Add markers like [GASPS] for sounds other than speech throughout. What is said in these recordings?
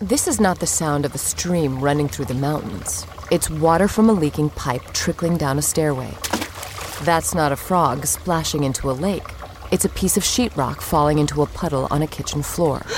This is not the sound of a stream running through the mountains. It's water from a leaking pipe trickling down a stairway. That's not a frog splashing into a lake. It's a piece of sheetrock falling into a puddle on a kitchen floor. [GASPS]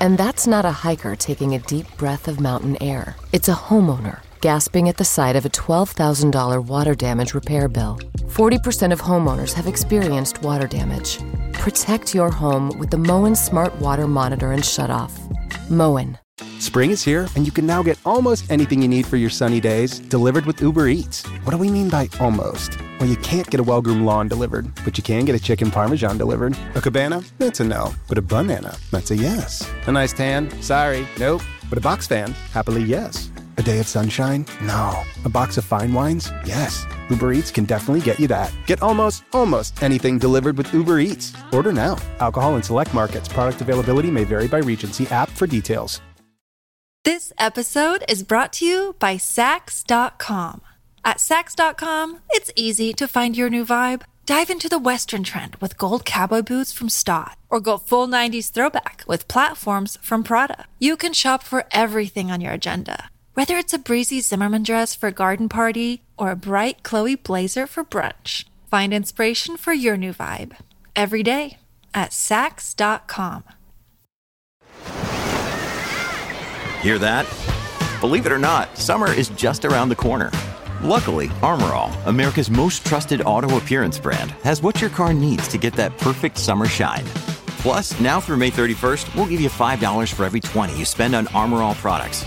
And that's not a hiker taking a deep breath of mountain air. It's a homeowner gasping at the sight of a $12,000 water damage repair bill. 40% of homeowners have experienced water damage. Protect your home with the Moen Smart Water Monitor and Shutoff. Moen. Spring is here, and you can now get almost anything you need for your sunny days delivered with Uber Eats. What do we mean by almost? Well, you can't get a well groomed lawn delivered, but you can get a chicken parmesan delivered. A cabana? That's a no. But a banana? That's a yes. A nice tan? Sorry, nope. But a box fan? Happily, yes. A day of sunshine? No. A box of fine wines? Yes. Uber Eats can definitely get you that. Get almost, almost anything delivered with Uber Eats. Order now. Alcohol in select markets. Product availability may vary by. See app for details. This episode is brought to you by Saks.com. At Saks.com, it's easy to find your new vibe. Dive into the Western trend with gold cowboy boots from Staud, or go full 90s throwback with platforms from Prada. You can shop for everything on your agenda, whether it's a breezy Zimmermann dress for a garden party or a bright Chloe blazer for brunch. Find inspiration for your new vibe every day at Saks.com. Hear that? Believe it or not, summer is just around the corner. Luckily, Armorall, America's most trusted auto appearance brand, has what your car needs to get that perfect summer shine. Plus, now through May 31st, we'll give you $5 for every 20 you spend on Armorall products.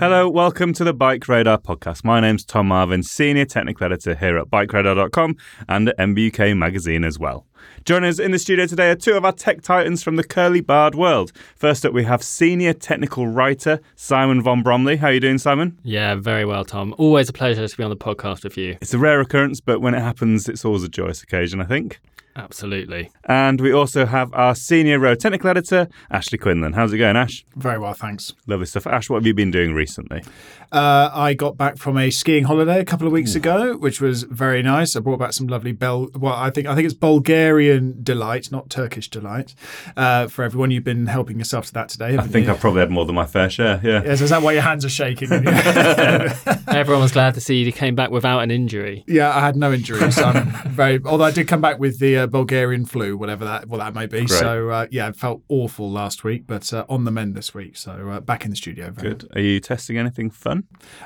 Hello, welcome to the Bike Radar podcast. My name's Tom Marvin, Senior Technical Editor here at BikeRadar.com and at MBUK magazine as well. Joining us in the studio today are two of our tech titans from the curly barred world. First up, we have senior technical writer Simon von Bromley. How are you doing, Simon? Yeah, very well, Tom. Always a pleasure to be on the podcast with you. It's a rare occurrence, but when it happens, it's always a joyous occasion, I think. Absolutely. And we also have our senior road technical editor, Ashley Quinlan. How's it going, Ash? Very well, thanks. Lovely stuff. Ash, what have you been doing recently? Uh, I got back from a skiing holiday a couple of weeks ago, which was very nice. I brought back some lovely Bel. Well, I think I think it's Bulgarian delight, not Turkish delight. Uh, for everyone, you've been helping yourself to that today. I think you? I've probably had more than my fair share. Yeah. Yes, is that why your hands are shaking? [LAUGHS] [LAUGHS] Everyone was glad to see you came back without an injury. Yeah, I had no injuries. So I'm [LAUGHS] very. Although I did come back with the uh, Bulgarian flu, whatever that well that may be. Great. So uh, yeah, it felt awful last week, but uh, on the mend this week. So uh, back in the studio. Very Good. Are you testing anything fun?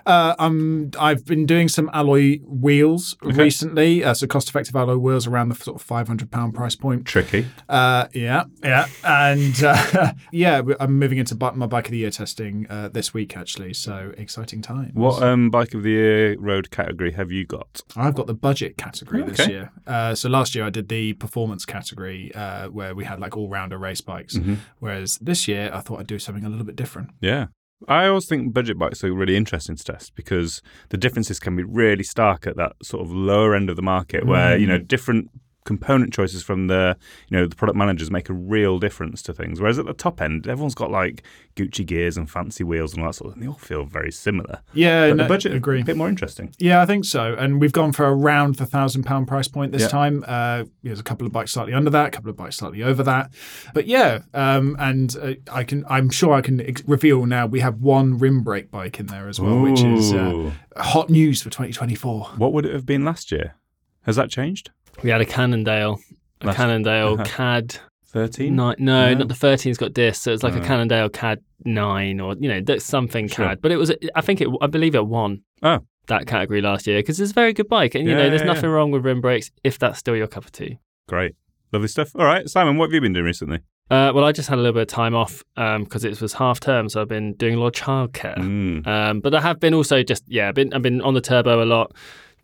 Uh, um, I've been doing some alloy wheels recently. Uh, so cost-effective alloy wheels around the sort of five hundred pound price point. Tricky. Uh, yeah, yeah, and uh, [LAUGHS] yeah, I'm moving into my bike of the year testing uh, this week actually. So exciting times. What um, bike of the year road category have you got? I've got the budget category this year. Uh, so last year I did the performance category uh, where we had like all-rounder race bikes. Mm-hmm. Whereas this year I thought I'd do something a little bit different. Yeah. I always think budget bikes are really interesting to test because the differences can be really stark at that sort of lower end of the market where, you know, mm. different component choices from the you know the product managers make a real difference to things whereas at the top end everyone's got like gucci gears and fancy wheels and all that sort of and they all feel very similar Yeah, but no, the budget agree. a bit more interesting Yeah, I think so. And we've gone for around the thousand pound price point this Yeah. time. Uh, there's a couple of bikes slightly under that, a couple of bikes slightly over that. But yeah, um, and uh, I can, I'm sure I can ex- reveal now we have one rim brake bike in there as well, which is uh, hot news for 2024. what would it have been last year has that changed We had a Cannondale, a That's- Cannondale uh-huh. CAD 13 nine. No, No. not the 13's got discs. So it's like Oh. a Cannondale CAD nine or you know that's something Sure. CAD. But it was, I think it, I believe it won oh that category last year because it's a very good bike, and you Yeah, know there's yeah, nothing wrong with rim brakes if that's still your cup of tea. great lovely stuff all right simon what have you been doing recently Uh, well, I just had a little bit of time off because it was half term, so I've been doing a lot of childcare. Mm. Um, but I have been also just yeah, I've been I've been on the turbo a lot,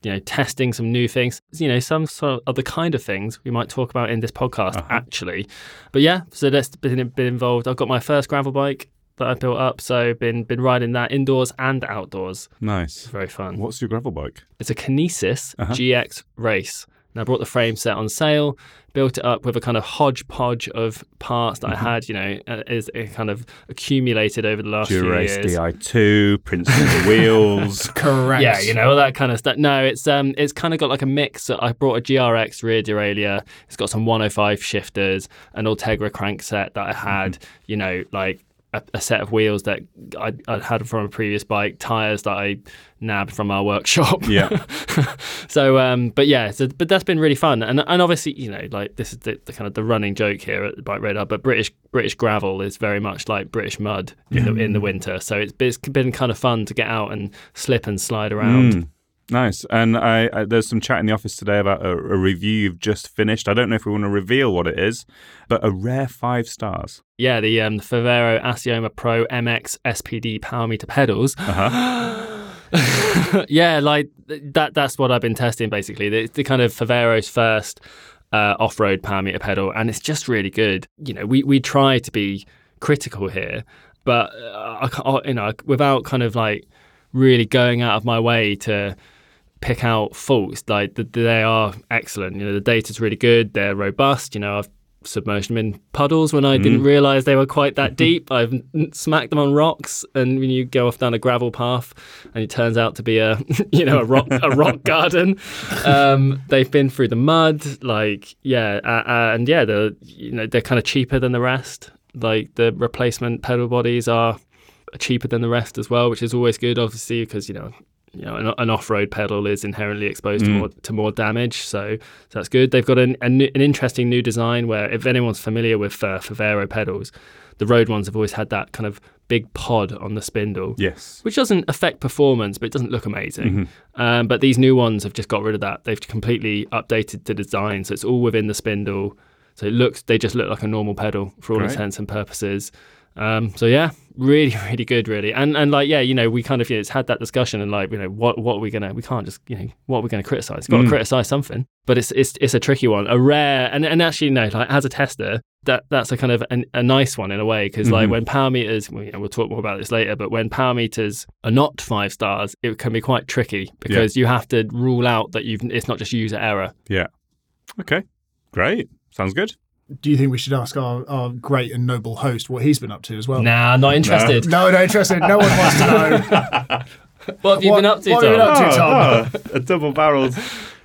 you know, testing some new things, you know, some sort of the kind of things we might talk about in this podcast, Uh-huh. actually. But yeah, so that's been, been involved. I've got my first gravel bike that I built up, so been been riding that indoors and outdoors. Nice. It's very fun. What's your gravel bike? It's a Kinesis Uh-huh. GX race. And I brought the frame set on sale, built it up with a kind of hodgepodge of parts that Mm-hmm. I had, you know, uh, is it kind of accumulated over the last Dura-Ace few years. Di2, Princeton the wheels. [LAUGHS] Correct. Yeah, you know all that kind of stuff. No, it's um, it's kind of got like a mix. I brought a GRX rear derailleur. It's got some 105 shifters, an Ultegra crankset that I had. You know, like a, a set of wheels that I I had from a previous bike, tires that I nabbed from our workshop. Yeah. [LAUGHS] so, um, but yeah, so, but that's been really fun, and and obviously, you know, like this is the, the kind of the running joke here at Bike Radar. But British British gravel is very much like British mud in the in the winter. So it's it's been kind of fun to get out and slip and slide around. Mm, nice. And I, I there's some chat in the office today about a, a review you've just finished. I don't know if we want to reveal what it is, but a rare five stars. Yeah, the um, Favero Assioma Pro MX SPD power meter pedals. [GASPS] yeah, like that. That's what I've been testing basically. The, the kind of Favero's first uh, off-road power meter pedal, and it's just really good. You know, we we try to be critical here, but uh, I you know, without kind of like really going out of my way to pick out faults. Like th- they are excellent. You know, the data's really good. They're robust. You know, I've submerged them in puddles when I didn't realize they were quite that deep. I've smacked them on rocks, and when you go off down a gravel path, and it turns out to be a [LAUGHS] you know a rock a rock [LAUGHS] garden. Um, they've been through the mud. Like yeah, uh, uh, and yeah, they're you know they're kind of cheaper than the rest. Like the replacement pedal bodies are cheaper than the rest as well, which is always good, obviously, because you know, you know, an, an off-road pedal is inherently exposed to more to more damage. So, so that's good. They've got an, a new- an interesting new design where, if anyone's familiar with uh, Favero pedals, the road ones have always had that kind of big pod on the spindle. Yes. Which doesn't affect performance, but it doesn't look amazing. Um, but these new ones have just got rid of that. They've completely updated the design, so it's all within the spindle. So it looks, they just look like a normal pedal for all Great. intents and purposes. Um, so yeah, really, [LAUGHS] really good, really. And and like yeah, you know, we kind of you know, it's had that discussion and like you know, what what are we gonna? We can't just you know, what are we gonna criticize? Got to criticize something. But it's it's it's a tricky one, a rare and and actually no, like as a tester, that that's a kind of an, a nice one in a way because like when power meters, well, you know, we'll talk more about this later. But when power meters are not five stars, it can be quite tricky because you have to rule out that you've it's not just user error. Yeah. Okay. Great. Sounds good. Do you think we should ask our, our great and noble host what he's been up to as well? Nah, not interested. No, no, interested. No one wants to know. [LAUGHS] What have you What- been up to, what Tom? been up to, Tom? Oh, a double barreled.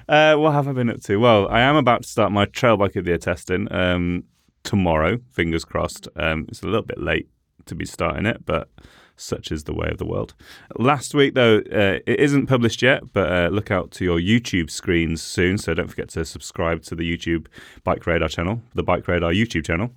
Uh, what have I been up to? Well, I am about to start my trail bike of the year testing um, tomorrow. Fingers crossed. Um, it's a little bit late to be starting it, but such is the way of the world. Last week, though, uh, it isn't published yet, but uh, look out to your YouTube screens soon. So don't forget to subscribe to the YouTube Bike Radar channel, the Bike Radar YouTube channel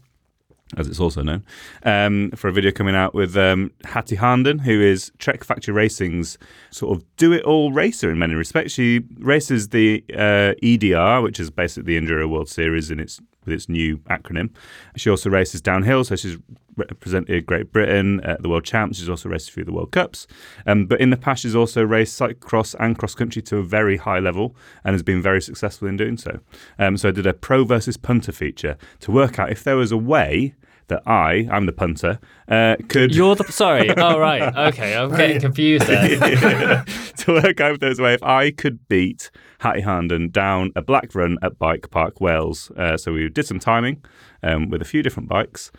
as it's also known, um, for a video coming out with um, Hattie Harnden, who is Trek Factory Racing's sort of do-it-all racer in many respects. She races the uh, EDR, which is basically the Enduro World Series in its with its new acronym. She also races downhill, so she's represented Great Britain at the World Champs. She's also raced through the World Cups. Um, but in the past, she's also raced cyclocross and cross country to a very high level and has been very successful in doing so. Um, so I did a pro versus punter feature to work out if there was a way that I, I'm the punter, uh, could You're the sorry. [LAUGHS] Oh right, okay. I'm getting confused there. [LAUGHS] to work out those there's way if I could beat Hattie Harnden down a black run at Bike Park Wales. Uh, so we did some timing um, with a few different bikes.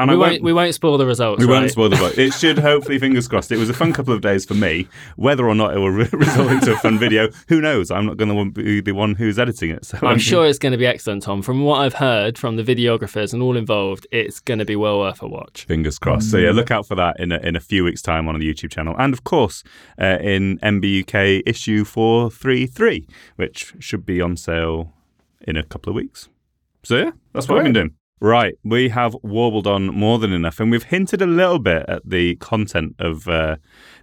And We I won't. We won't spoil the results. we right? won't spoil the bike. It should [LAUGHS] hopefully, fingers crossed. It was a fun couple of days for me. Whether or not it will re- [LAUGHS] result into a fun video, who knows? I'm not going to be the one who's editing it. So I'm sure it's going to be excellent, Tom. From what I've heard from the videographers and all involved, it's going to be well worth a watch. Fingers crossed. So yeah, look out for that in a, in a few weeks' time on the YouTube channel, and of course uh, in MBUK issue four three three, which should be on sale in a couple of weeks. So yeah, that's what I've been doing. Right, we have warbled on more than enough, and we've hinted a little bit at the content of uh,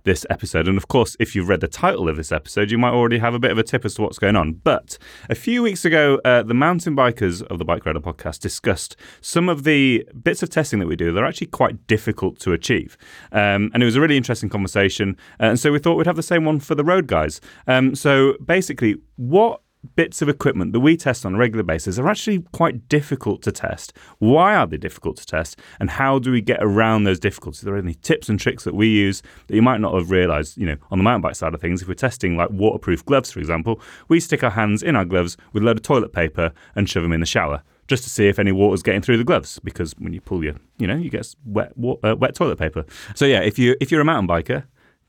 this episode. And of course, if you've read the title of this episode, you might already have a bit of a tip as to what's going on. But a few weeks ago, uh, the mountain bikers of the Bike Radar podcast discussed some of the bits of testing that we do that are actually quite difficult to achieve. Um, and it was a really interesting conversation. Uh, and so we thought we'd have the same one for the road guys. Um, so basically, what bits of equipment that we test on a regular basis are actually quite difficult to test. Why are they difficult to test? And how do we get around those difficulties? Are there any tips and tricks that we use that you might not have realized, you know, on the mountain bike side of things? If we're testing like waterproof gloves, for example, we stick our hands in our gloves with a load of toilet paper and shove them in the shower just to see if any water's getting through the gloves because when you pull your, you know, you get wet, uh, wet toilet paper. So yeah, if you if you're a mountain biker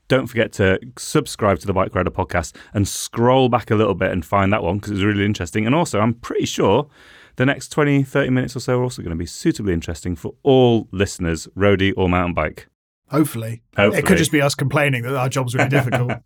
don't forget to subscribe to the Bike Radar podcast and scroll back a little bit and find that one because it's really interesting. And also, I'm pretty sure the next 20, 30 minutes or so are also going to be suitably interesting for all listeners, roadie or mountain bike. Hopefully. Hopefully. It could just be us complaining that our job's really difficult. [LAUGHS]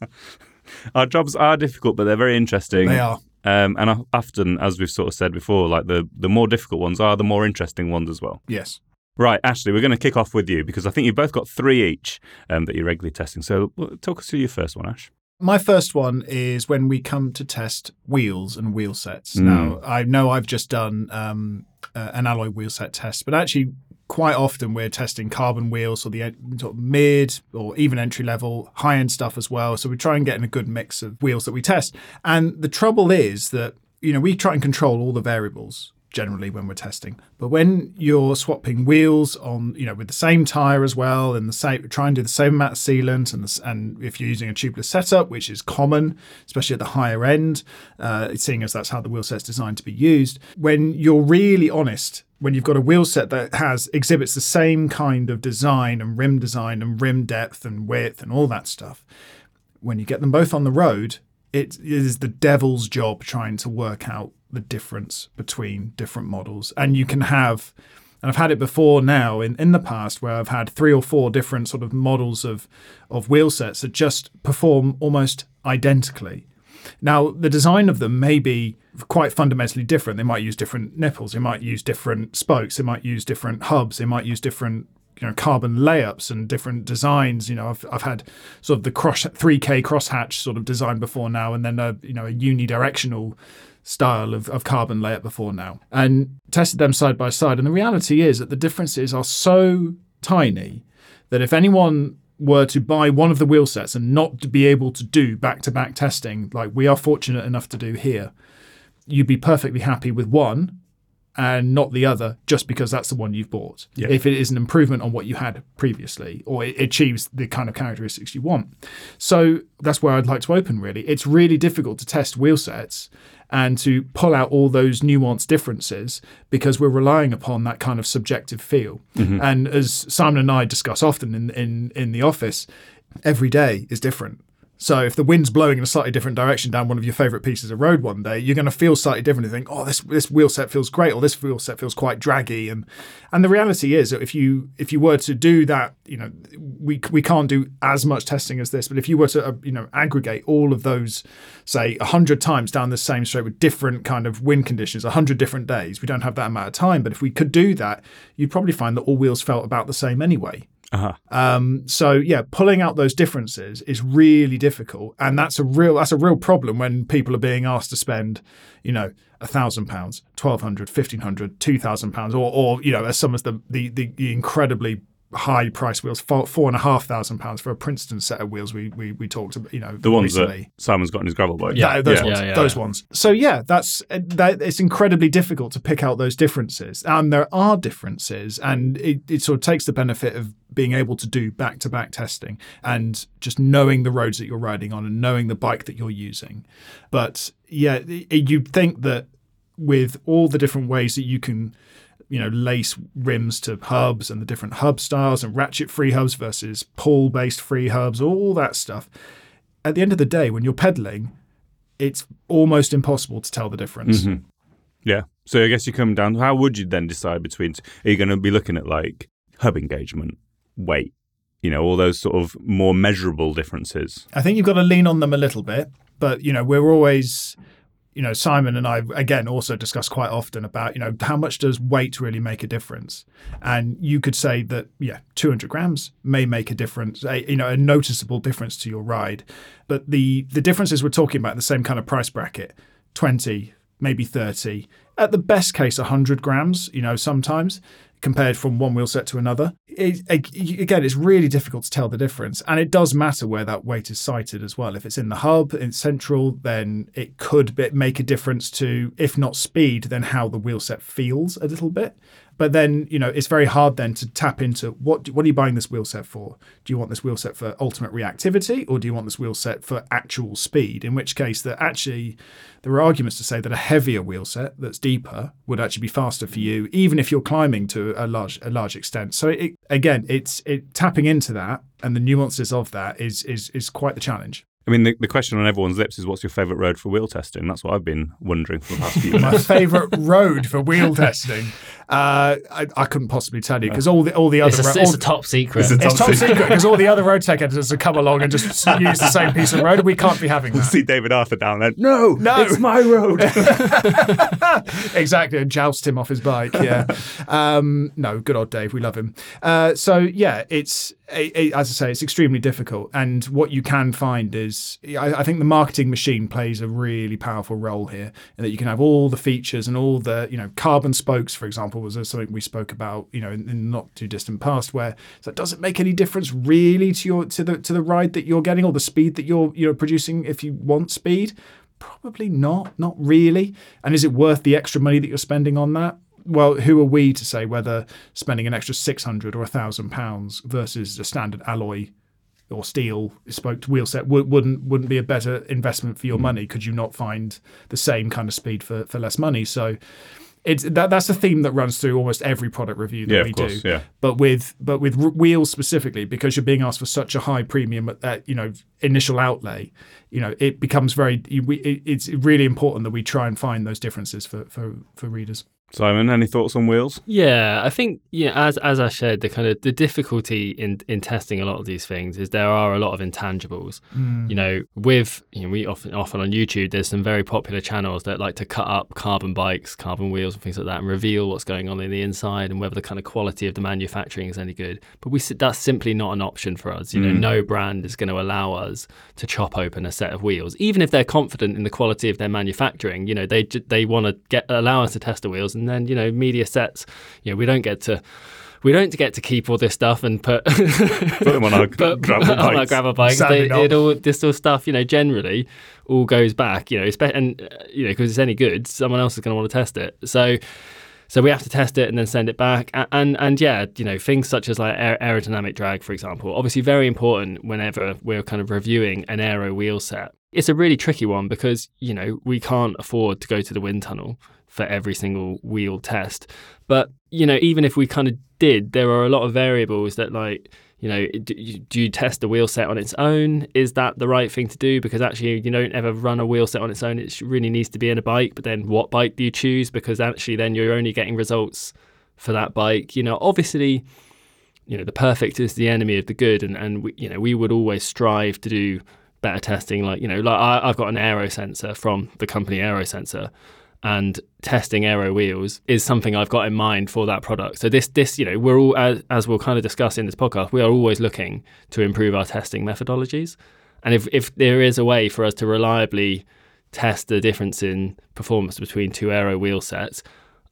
Our jobs are difficult, but they're very interesting. they are. Um, and often, as we've sort of said before, like the, the more difficult ones are the more interesting ones as well. Yes. Right, Ashley, we're going to kick off with you because I think you've both got three each um, that you're regularly testing. So talk us through your first one, Ash. My first one is when we come to test wheels and wheel sets. Mm. Now, I know I've just done um, uh, an alloy wheel set test, but actually, quite often we're testing carbon wheels or the sort of mid or even entry level, high end stuff as well. So we try and get in a good mix of wheels that we test. And the trouble is that, you know, we try and control all the variables generally when we're testing. But when you're swapping wheels on, you know, with the same tire as well, and the same, try and do the same amount of sealant, and the, and if you're using a tubeless setup, which is common, especially at the higher end, uh, seeing as that's how the wheel set's designed to be used. When you're really honest, when you've got a wheel set that has exhibits the same kind of design and rim design and rim depth and width and all that stuff, when you get them both on the road, it is the devil's job trying to work out the difference between different models. And you can have, and I've had it before now in, in the past where I've had three or four different sort of models of, of wheel sets that just perform almost identically. Now, the design of them may be quite fundamentally different. They might use different nipples, they might use different spokes, they might use different hubs, they might use different you know carbon layups and different designs you know I've, I've had sort of the cross 3k crosshatch sort of design before now and then a you know a unidirectional style of, of carbon layup before now and tested them side by side. And the reality is that the differences are so tiny that if anyone were to buy one of the wheel sets and not to be able to do back-to-back testing like we are fortunate enough to do here you'd be perfectly happy with one and not the other just because that's the one you've bought. Yeah. If it is an improvement on what you had previously or it achieves the kind of characteristics you want. So that's where I'd like to open really. It's really difficult to test wheel sets and to pull out all those nuanced differences because we're relying upon that kind of subjective feel. Mm-hmm. And as Simon and I discuss often in, in, in the office, every day is different. So if the wind's blowing in a slightly different direction down one of your favorite pieces of road one day, you're going to feel slightly different and think, "Oh, this this wheel set feels great," or "This wheel set feels quite draggy." And and the reality is that if you if you were to do that, you know, we we can't do as much testing as this. But if you were to uh, you know aggregate all of those, say hundred times down the same straight with different kind of wind conditions, hundred different days, we don't have that amount of time. But if we could do that, you'd probably find that all wheels felt about the same anyway. Uh-huh. Um, so yeah, pulling out those differences is really difficult, and that's a real that's a real problem when people are being asked to spend, you know, a thousand pounds, twelve hundred, fifteen hundred, two thousand pounds, or or you know, as some as the the, the incredibly high price wheels, four four and a half thousand pounds for a Princeton set of wheels. We we we talked about, you know, The ones recently. that Simon's got in his gravel bike. Yeah, those Yeah. ones. Yeah, yeah, those yeah. ones. So yeah, that's that. It's incredibly difficult to pick out those differences, and there are differences, and it, it sort of takes the benefit of being able to do back-to-back testing and just knowing the roads that you're riding on and knowing the bike that you're using. But yeah, you'd think that with all the different ways that you can you know, lace rims to hubs and the different hub styles and ratchet free hubs versus pull based free hubs, all that stuff. At the end of the day, when you're pedaling, it's almost impossible to tell the difference. Mm-hmm. Yeah. So I guess you come down. How would you then decide between? Are you going to be looking at like hub engagement, weight, you know, all those sort of more measurable differences? I think you've got to lean on them a little bit, but you know, we're always you know, Simon and I again also discuss quite often about, you know, how much does weight really make a difference? And you could say that, yeah, 200 grams may make a difference, a, you know, a noticeable difference to your ride. But the the differences we're talking about the same kind of price bracket, 20, maybe 30, at the best case 100 grams, you know, sometimes compared from one wheel set to another. It, again, it's really difficult to tell the difference. And it does matter where that weight is sited as well. If it's in the hub, in central, then it could make a difference to, if not speed, then how the wheel set feels a little bit. But then, you know, it's very hard then to tap into what what are you buying this wheel set for? Do you want this wheel set for ultimate reactivity or do you want this wheel set for actual speed? In which case that actually there are arguments to say that a heavier wheel set that's deeper would actually be faster for you, even if you're climbing to a large a large extent. So it, again, it's it tapping into that and the nuances of that is is is quite the challenge. I mean, the, the question on everyone's lips is what's your favourite road for wheel testing? That's what I've been wondering for the past few [LAUGHS] minutes. My favourite [LAUGHS] road for wheel testing? Uh, I, I, couldn't possibly tell you because all the all the other it's a, ro- it's a top secret. It's, a top, it's top secret because all the other road tech editors have come along and just [LAUGHS] use the same piece of road. We can't be having that. see David Arthur down there. No, no, it's my road. exactly, and joust him off his bike. Yeah, um, no, good old Dave. We love him. Uh, so yeah, it's it, as I say, it's extremely difficult. And what you can find is, I, I, think the marketing machine plays a really powerful role here, in that you can have all the features and all the, you know, carbon spokes, for example, was something we spoke about, you know, in, in not too distant past, where so does it make any difference really to your to the to the ride that you're getting or the speed that you're you're producing if you want speed? Probably not, not really. And is it worth the extra money that you're spending on that? Well, who are we to say whether spending an extra six hundred or a thousand pounds versus a standard alloy or steel spoke wheel set would, wouldn't wouldn't be a better investment for your mm. money? Could you not find the same kind of speed for, for less money? So it's that that's a theme that runs through almost every product review that yeah, we course, do. Yeah. But with but with wheels specifically, because you're being asked for such a high premium at that you know initial outlay, you know it becomes very. It's really important that we try and find those differences for for, for readers. Simon, any thoughts on wheels? Yeah, I think yeah, as as I shared, the kind of the difficulty in in testing a lot of these things is there are a lot of intangibles. Mm. You know, with you know, we often often on YouTube, there's some very popular channels that like to cut up carbon bikes, carbon wheels, and things like that, and reveal what's going on in the inside and whether the kind of quality of the manufacturing is any good. But we that's simply not an option for us. You know, mm. no brand is going to allow us to chop open a set of wheels, even if they're confident in the quality of their manufacturing. You know, they they want to get allow us to test the wheels and and then you know media sets. You know, we don't get to we don't get to keep all this stuff and put, put them on our [LAUGHS] gravel bikes. On our gravel bikes. They, it all, this sort of stuff, you know, generally all goes back, you know, and, uh, you know, because it's any good, someone else is going to want to test it. So, so we have to test it and then send it back. And, and, and yeah, you know, things such as like aerodynamic drag, for example, obviously very important whenever we're kind of reviewing an aero wheel set. It's a really tricky one because, you know, we can't afford to go to the wind tunnel for every single wheel test. But, you know, even if we kind of did, there are a lot of variables that, like, you know, do, you test the wheel set on its own? Is that the right thing to do? Because actually, you don't ever run a wheel set on its own. It really needs to be in a bike. But then, what bike do you choose? Because actually, then you're only getting results for that bike. You know, obviously, you know, the perfect is the enemy of the good, and and we, you know, we would always strive to do better testing. Like, you know, like I, I've got an aero sensor from the company Aero Sensor and testing aero wheels is something I've got in mind for that product. So this this you know we're all as, as we'll kind of discuss in this podcast, we are always looking to improve our testing methodologies. And if if there is a way for us to reliably test the difference in performance between two aero wheel sets,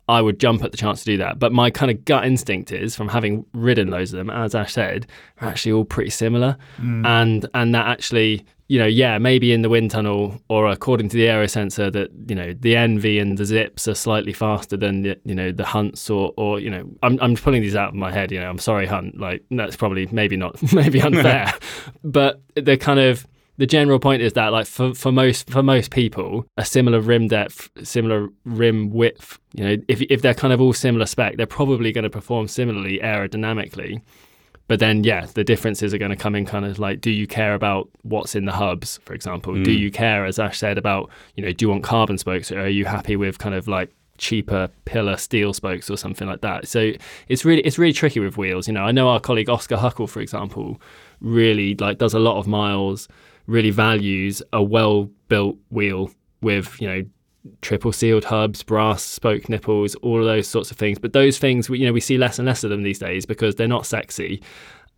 I would jump at the chance to do that. But my kind of gut instinct is from having ridden loads of them, as Ash said, are actually all pretty similar. Mm. And and that actually you know, yeah, maybe in the wind tunnel or according to the aero sensor that, you know, the ENVE and the Zipps are slightly faster than, the, you know, the hunts or, or, you know, I'm, I'm pulling these out of my head, you know, I'm sorry, hunt, like that's probably maybe not, [LAUGHS] maybe unfair, [LAUGHS] but the kind of, the general point is that like for, for most for most people a similar rim depth similar rim width you know if, if they're kind of all similar spec they're probably going to perform similarly aerodynamically but then, yeah, the differences are going to come in kind of like, do you care about what's in the hubs, for example? Mm. Do you care, as Ash said, about, you know, do you want carbon spokes or are you happy with kind of like cheaper pillar steel spokes or something like that? So it's really, it's really tricky with wheels. You know, I know our colleague Oscar Huckle, for example, really like does a lot of miles, really values a well built wheel with, you know, triple sealed hubs, brass spoke nipples, all of those sorts of things. But those things, we, you know, we see less and less of them these days because they're not sexy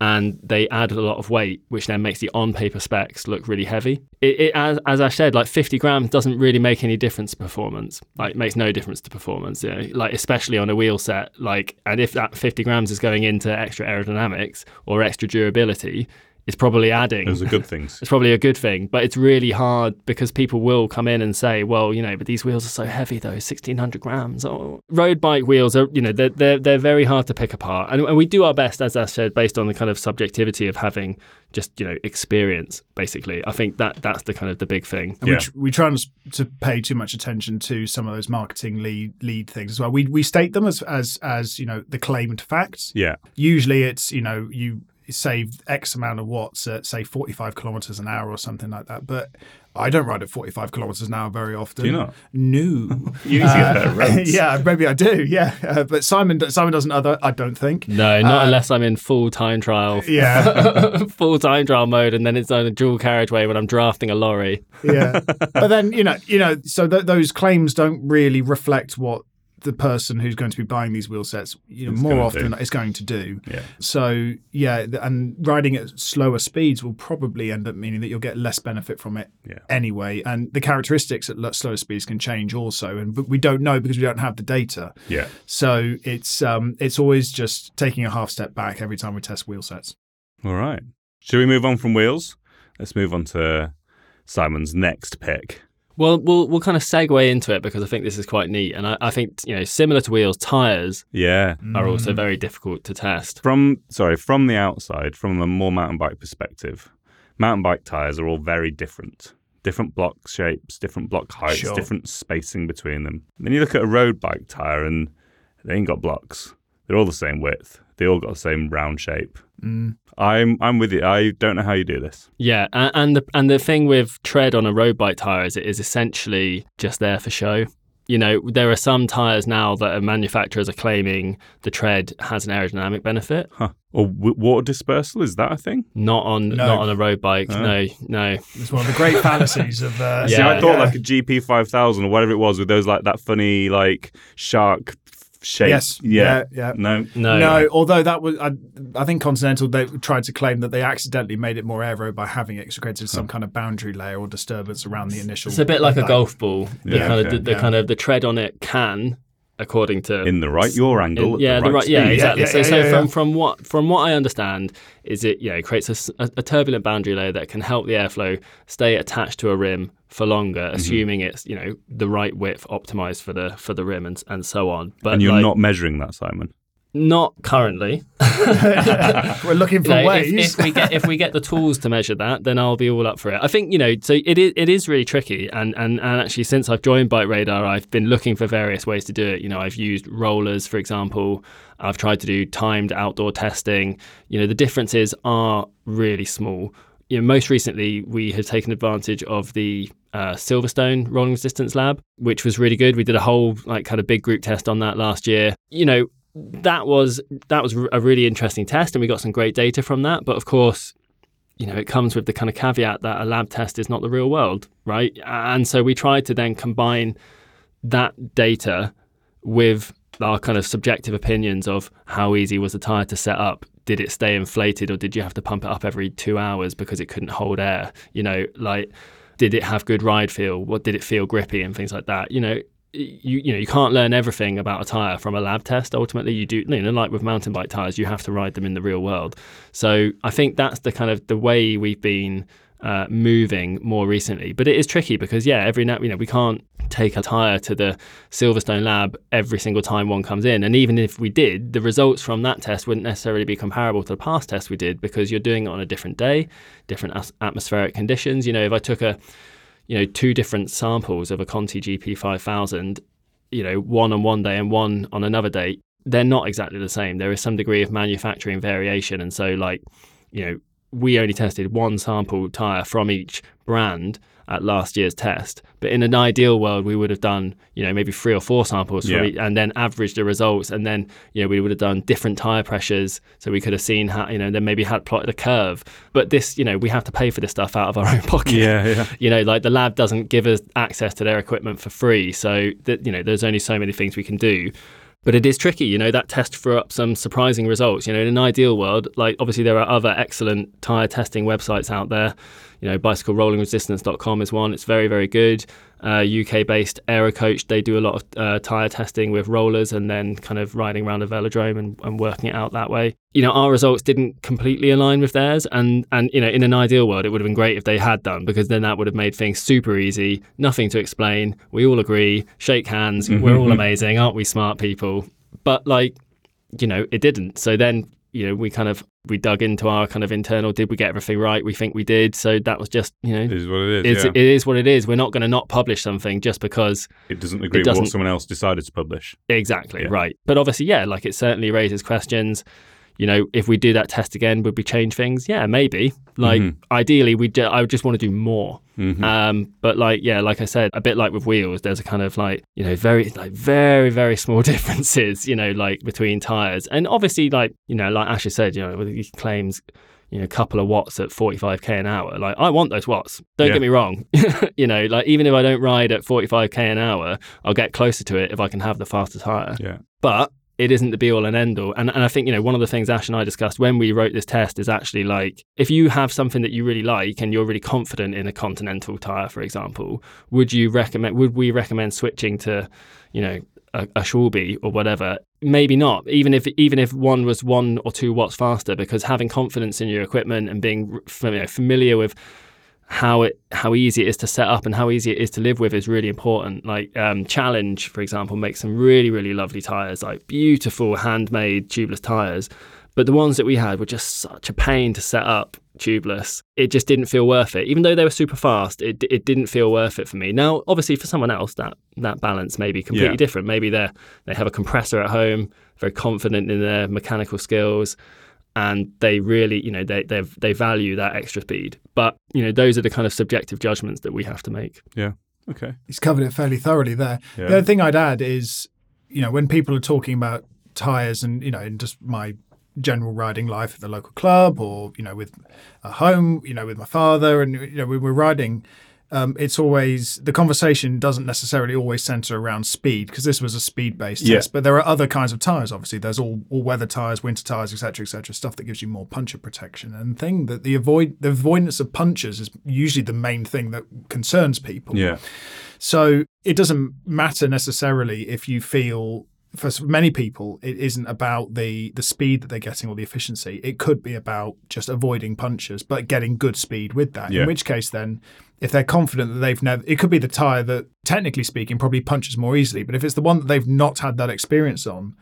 and they add a lot of weight, which then makes the on-paper specs look really heavy. It, it as, as I said, like 50 grams doesn't really make any difference to performance. Like, makes no difference to performance. You know? Like, especially on a wheel set. Like, and if that 50 grams is going into extra aerodynamics or extra durability, it's probably adding. Those are good things. [LAUGHS] it's probably a good thing, but it's really hard because people will come in and say, "Well, you know, but these wheels are so heavy, though, sixteen hundred grams." Oh. Road bike wheels are, you know, they're, they're they're very hard to pick apart, and, and we do our best, as I said, based on the kind of subjectivity of having just you know experience. Basically, I think that that's the kind of the big thing. And Yeah. we, tr- we try not to pay too much attention to some of those marketing lead lead things as well. We we state them as as as you know the claimed facts. Yeah. Usually, it's you know you save X amount of watts at say 45 kilometers an hour or something like that. But I don't ride at 45 kilometers an hour very often. Do you not? No. [LAUGHS] You need to get [LAUGHS] yeah, maybe I do. Yeah, uh, but Simon Simon doesn't other. I don't think. No, not Uh, unless I'm in full time trial. Yeah. [LAUGHS] full time trial mode, and then it's on a dual carriageway when I'm drafting a lorry. yeah but then you know you know so th- those claims don't really reflect what the person who's going to be buying these wheel sets you know It's more often do. is going to do Yeah. so yeah and riding at slower speeds will probably end up meaning that you'll get less benefit from it Yeah. anyway and the characteristics at slower speeds can change also and but we don't know because we don't have the data Yeah. so it's um it's always just taking a half step back every time we test wheel sets All right. Should we move on from wheels? Let's move on to Simon's next pick. Well, we'll we'll kind of segue into it because I think this is quite neat, and I, I think you know similar to wheels, tires Yeah. are also mm. very difficult to test. From sorry, from the outside, from a more mountain bike perspective, mountain bike tires are all very different. Different block shapes, different block heights, Sure. different spacing between them. Then you look at a road bike tire and they ain't got blocks. They're all the same width. They all got the same round shape. I'm I'm with you. I don't know how you do this. Yeah, and, and the and the thing with tread on a road bike tire is it is essentially just there for show. You know, there are some tires now that manufacturers are claiming the tread has an aerodynamic benefit. Huh. Or w- water dispersal is that a thing? Not on No. not on a road bike. Oh. No, no. it's one of the great fallacies of uh, [LAUGHS] See, Yeah. I thought like a GP five thousand or whatever it was with those like that funny like shark shape. Yes. Yeah. Yeah, yeah. No. No. No, although that was, I, I think Continental they tried to claim that they accidentally made it more aero by having it created some kind of boundary layer or disturbance around the initial. It's a bit like a that- golf ball. The Yeah, kind of the, the Yeah. kind of the tread on it can, according to In the right your angle. In- yeah, the right, yeah, exactly. Yeah, so, yeah, so yeah, from yeah. from what from what I understand is it yeah it creates a turbulent boundary layer that can help the airflow stay attached to a rim for longer, Mm-hmm. assuming it's you know the right width optimized for the for the rim and and so on. But And you're like, not measuring that, Simon. Not currently. [LAUGHS] We're looking for You know, if, ways. if we get if we get the tools to measure that, then I'll be all up for it. I think you know, so it is it is really tricky, and and and actually, since I've joined Bike Radar, I've been looking for various ways to do it. You know, I've used rollers, for example. I've tried to do timed outdoor testing. You know, the differences are really small. You know, most recently we have taken advantage of the uh, Silverstone Rolling Resistance Lab, which was really good. We did a whole like kind of big group test on that last year. You know, that was that was a really interesting test, and we got some great data from that. But of course, you know, it comes with the kind of caveat that a lab test is not the real world, right? And so we tried to then combine that data with our kind of subjective opinions of how easy was the tire to set up. Did it stay inflated, or did you have to pump it up every two hours because it couldn't hold air? You know, like did it have good ride feel? What did it feel grippy and things like that? You know, you you know you can't learn everything about a tire from a lab test. Ultimately, you do. You know, like with mountain bike tires, you have to ride them in the real world. So I think that's the kind of the way we've been uh, moving more recently. But it is tricky because yeah, every now you know we can't take a tire to the Silverstone lab every single time one comes in, and even if we did, the results from that test wouldn't necessarily be comparable to the past test we did because you're doing it on a different day, different atmospheric conditions. You know, if I took a you know two different samples of a Conti GP 5000, you know, one on one day and one on another day, they're not exactly the same. There is some degree of manufacturing variation, and so like you know we only tested one sample tire from each brand at last year's test. But in an ideal world, we would have done, you know, maybe three or four samples Yeah. each, and then averaged the results. And then, you know, we would have done different tire pressures. So we could have seen how, you know, then maybe had plotted a curve. But this, you know, we have to pay for this stuff out of our own [LAUGHS] pocket. Yeah, yeah. [LAUGHS] You know, like the lab doesn't give us access to their equipment for free. So, that, you know, there's only so many things we can do. But it is tricky, you know, that test threw up some surprising results. You know, in an ideal world, like obviously there are other excellent tyre testing websites out there. You know, bicyclerolling-resistance.com is one. It's very, very good. Uh, UK-based Aerocoach, they do a lot of uh, tyre testing with rollers and then kind of riding around a velodrome and, and working it out that way. You know, our results didn't completely align with theirs, and and you know, in an ideal world, it would have been great if they had done because then that would have made things super easy. Nothing to explain. We all agree. Shake hands. Mm-hmm, we're all mm-hmm. amazing, aren't we, smart people? But like, you know, it didn't. So then, you know, we kind of we dug into our kind of internal. Did we get everything right? We think we did. So that was just, you know, It is what it is. it's, yeah. it is what it is. We're not going to not publish something just because It doesn't agree with doesn't- what someone else decided to publish. exactly Yeah. right. But obviously, yeah, like it certainly raises questions. You know, if we do that test again, would we change things? Yeah, maybe. Like Mm-hmm. ideally, we ju- I would just want to do more. Um, but like, yeah, like I said, a bit like with wheels, there's a kind of like, you know, very, like very, very small [LAUGHS] differences, you know, like between tires. And obviously, like, you know, like Asher said, you know, he claims, you know, a couple of watts at 45k an hour. Like, I want those watts. Don't Yeah. get me wrong. [LAUGHS] you know, like, even if I don't ride at 45k an hour, I'll get closer to it if I can have the faster tire Yeah. but it isn't the be all and end all. And, and I think, you know, one of the things Ash and I discussed when we wrote this test is actually like, if you have something that you really like and you're really confident in a Continental tire, for example, would you recommend, would we recommend switching to, you know, a, a or whatever? Maybe not. Even if even if one was one or two watts faster, because having confidence in your equipment and being you know, familiar with how it how easy it is to set up and how easy it is to live with is really important. Like um, Challenge, for example, makes some really really lovely tires, like beautiful handmade tubeless tires. But the ones that we had were just such a pain to set up tubeless. It just didn't feel worth it. Even though they were super fast, it it didn't feel worth it for me. Now, obviously, for someone else, that that balance may be completely Yeah. different. Maybe they they have a compressor at home, very confident in their mechanical skills and they really, you know, they they they value that extra speed. But you know, those are the kind of subjective judgments that we have to make. Yeah. Okay. He's covered it fairly thoroughly there. Yeah. The other thing I'd add is, you know, when people are talking about tires and, you know, in just my general riding life at the local club or, you know, with a home, you know, with my father and, you know, when we're riding, um, it's always the conversation doesn't necessarily always center around speed because this was a speed based Yeah. test. But there are other kinds of tires. Obviously, there's all all weather tires, winter tires, etc., etc. Stuff that gives you more puncture protection. And thing that the avoid the avoidance of punctures is usually the main thing that concerns people. Yeah. So it doesn't matter necessarily if you feel for many people it isn't about the the speed that they're getting or the efficiency. It could be about just avoiding punches but getting good speed with that. Yeah. In which case then if they're confident that they've never it could be the tire that technically speaking probably punches more easily, but if it's the one that they've not had that experience on,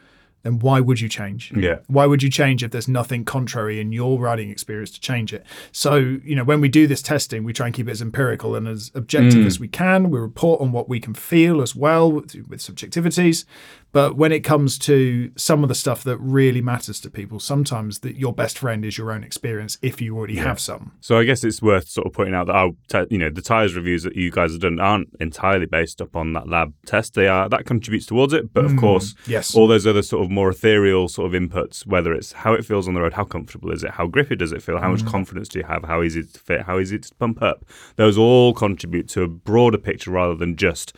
then why would you change? Yeah. Why would you change if there's nothing contrary in your riding experience to change it? So, you know, when we do this testing, we try and keep it as empirical and as objective mm. as we can. We report on what we can feel as well with, with subjectivities. But when it comes to some of the stuff that really matters to people, sometimes that your best friend is your own experience if you already have some. So I guess it's worth sort of pointing out that our, te- you know, the tires reviews that you guys have done aren't entirely based upon that lab test. They are that contributes towards it, but of hmm, course, yes. all those other sort of more ethereal sort of inputs, whether it's how it feels on the road, how comfortable is it, how grippy does it feel, how much hmm. confidence do you have, how easy to fit, how easy to pump up. Those all contribute to a broader picture rather than just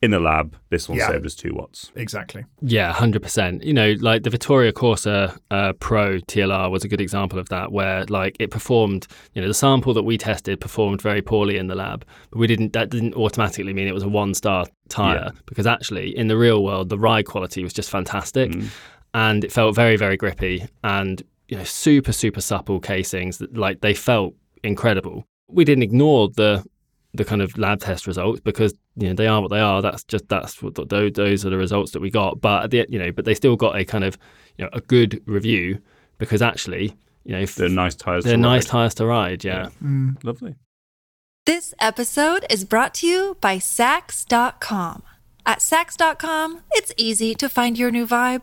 in the lab. This one Yeah. saved us two watts. Exactly. Yeah, hundred percent. You know, like the Vittoria Corsa uh, Pro TLR was a good example of that, where like it performed. You know, the sample that we tested performed very poorly in the lab, but we didn't. That didn't automatically mean it was a one-star tire Yeah. because actually, in the real world, the ride quality was just fantastic, and it felt very, very grippy and you know, super, super supple casings. That like they felt incredible. We didn't ignore the the kind of lab test results because you know they are what they are. That's just that's what those, those are the results that we got. But at the, you know, but they still got a kind of you know a good review because actually you know if They're nice tires. they're to nice ride. tires to ride. Yeah. Mm. Lovely. This episode is brought to you by Saks.com. At Saks.com, it's easy to find your new vibe.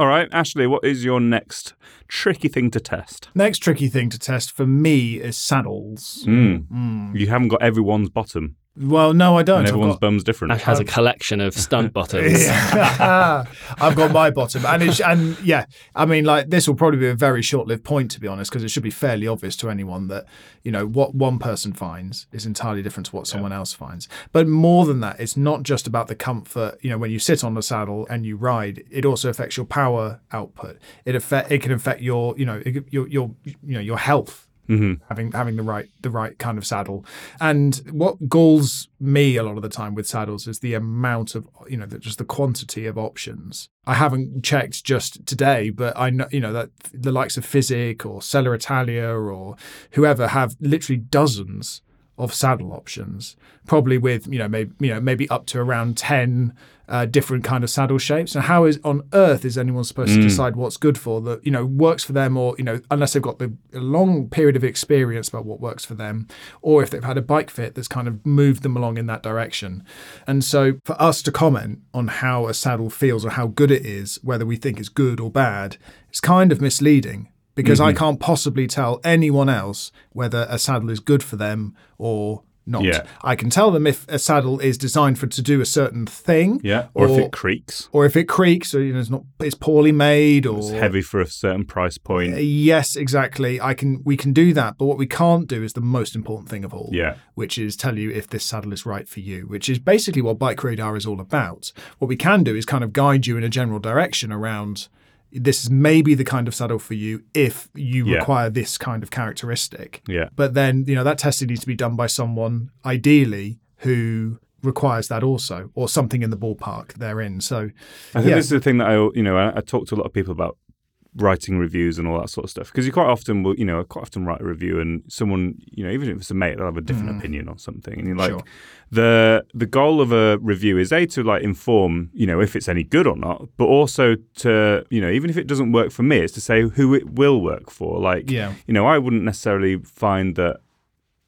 All right, Ashley, what is your next tricky thing to test? Next tricky thing to test for me is saddles. Mm. You haven't got everyone's bottom, Well, no, I don't. and everyone's got- bum's different. Ash has a um, collection of stunt [LAUGHS] bottoms. [LAUGHS] I've got my bottom, and it's, and yeah, I mean, like this will probably be a very short-lived point, to be honest, because it should be fairly obvious to anyone that you know what one person finds is entirely different to what someone else finds. But more than that, it's not just about the comfort. You know, when you sit on the saddle and you ride, it also affects your power output. It affect it can affect your you know it- your your you know your health Mm-hmm. having having the right the right kind of saddle. And what galls me a lot of the time with saddles is the amount of you know the, just the quantity of options. I haven't checked just today, but I know you know that the likes of Fizik or Selle Italia or whoever have literally dozens of saddle options, probably with you know maybe you know maybe up to around ten uh, different kind of saddle shapes. And how is on earth is anyone supposed to decide what's good for that you know works for them, or you know unless they've got the a long period of experience about what works for them, or if they've had a bike fit that's kind of moved them along in that direction. And so for us to comment on how a saddle feels or how good it is, whether we think it's good or bad, it's kind of misleading because I mm-hmm. can't possibly tell anyone else whether a saddle is good for them or not. Yeah. I can tell them if a saddle is designed for to do a certain thing, yeah, or, if it creaks, or if it creaks, or you know, it's not, it's poorly made, or it's heavy for a certain price point. Uh, yes, exactly. I can we can do that, but what we can't do is the most important thing of all. Yeah. Which is tell you if this saddle is right for you, which is basically what Bike Radar is all about. What we can do is kind of guide you in a general direction around this is maybe the kind of saddle for you if you Yeah. require this kind of characteristic. Yeah. But then, you know, that testing needs to be done by someone ideally who requires that also or something in the ballpark they're in. So I think yeah. this is the thing that I, you know, I, I talk to a lot of people about writing reviews and all that sort of stuff because you quite often will, you know, quite often write a review and someone, you know, even if it's a mate, they'll have a different mm. opinion on something, and you're like, Sure. the the goal of a review is a to like inform, you know, if it's any good or not, but also to, you know, even if it doesn't work for me, it's to say who it will work for. Like, Yeah. you know, I wouldn't necessarily find that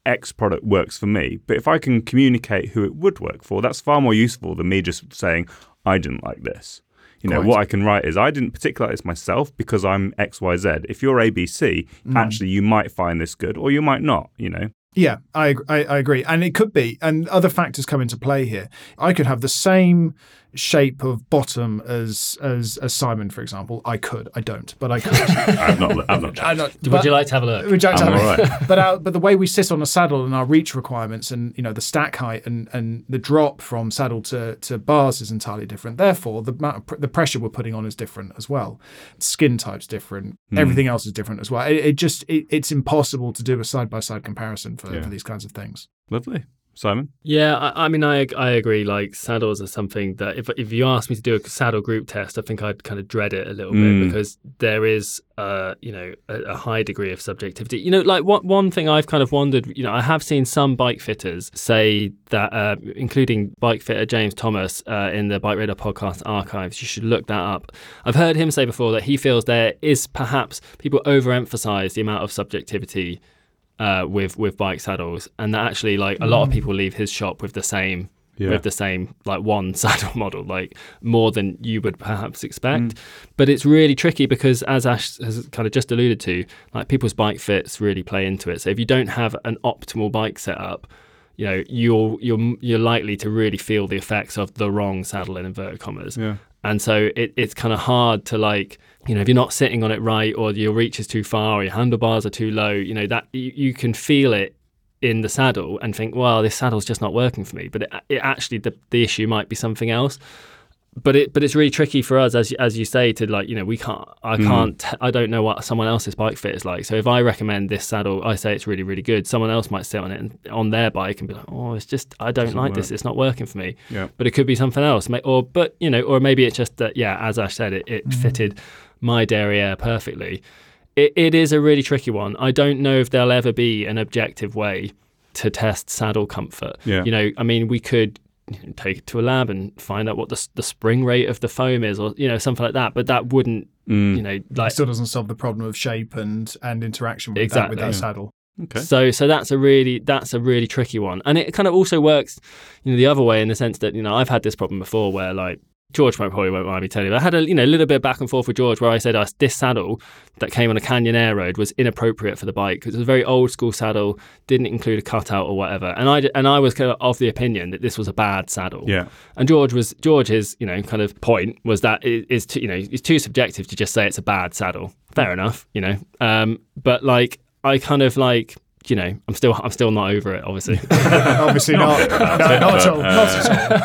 X product works for me. But if I can communicate who it would work for, that's far more useful than me just saying, I didn't like this. You know, Quite. what I can write is, I didn't particularly like this myself because I'm XYZ. If you're ABC, Mm. actually, you might find this good or you might not, you know? Yeah, I, I I agree, and it could be, and other factors come into play here. I could have the same shape of bottom as as as Simon, for example. I could, I don't, but I could. [LAUGHS] I've not, I've not I not, Would but- you like to have a look? Would you like to I'm have- all right. but our, but the way we sit on a saddle and our reach requirements and you know the stack height and, and the drop from saddle to, to bars is entirely different. Therefore, the amount of pr- the pressure we're putting on is different as well. Skin type's different. Hmm. Everything else is different as well. It, it just it, it's impossible to do a side by side comparison for, Yeah. for these kinds of things. Lovely. Simon? Yeah, I, I mean, I I agree. Like saddles are something that if if you asked me to do a saddle group test, I think I'd kind of dread it a little Mm. bit because there is, uh, you know, a, a high degree of subjectivity. You know, like what one thing I've kind of wondered. You know, I have seen some bike fitters say that, uh, including bike fitter James Thomas uh, in the Bike Radar podcast archives. You should look that up. I've heard him say before that he feels there is perhaps people overemphasize the amount of subjectivity uh, with with bike saddles, and that actually like a lot of people leave his shop with the same Yeah. with the same like one [LAUGHS] saddle model, like more than you would perhaps expect. But it's really tricky because, as Ash has kind of just alluded to, like people's bike fits really play into it. So if you don't have an optimal bike setup, you know you're you're you're likely to really feel the effects of the wrong saddle in inverted commas. Yeah. And so it, it's kind of hard to like, you know, if you're not sitting on it right or your reach is too far or your handlebars are too low, you know, that you, you can feel it in the saddle and think, well, this saddle's just not working for me. But it, it actually, the, the issue might be something else. But it, but it's really tricky for us, as as you say, to like, you know, we can't, I hmm. can't, I don't know what someone else's bike fit is like. So if I recommend this saddle, I say it's really, really good. Someone else might sit on it and, on their bike and be like, oh, it's just, I don't like this. It's not working for me Yeah. but it could be something else. Or, but you know, or maybe it's just that, yeah, as Ash said, it, it hmm. fitted my derriere perfectly. It, it is a really tricky one. I don't know if there'll ever be an objective way to test saddle comfort. Yeah. You know, I mean, we could take it to a lab and find out what the, the spring rate of the foam is, or you know, something like that. But that wouldn't, Mm. you know, like It still doesn't solve the problem of shape and and interaction with that Exactly. with that Yeah. saddle. Okay. So so that's a really that's a really tricky one. And it kind of also works, you know, the other way in the sense that, you know, I've had this problem before where like George probably won't mind me telling you. but I had a you know little bit of back and forth with George where I said uh, this saddle that came on a Canyon Aeroad was inappropriate for the bike because it was a very old school saddle, didn't include a cutout or whatever. And I and I was kind of of the opinion that this was a bad saddle. Yeah. And George was George's, you know, kind of point was that it is too, you know, it's too subjective to just say it's a bad saddle. Fair enough, you know. Um, but like I kind of like, you know, I'm still I'm still not over it, obviously. [LAUGHS] Obviously not. [LAUGHS] no, not at all. Not at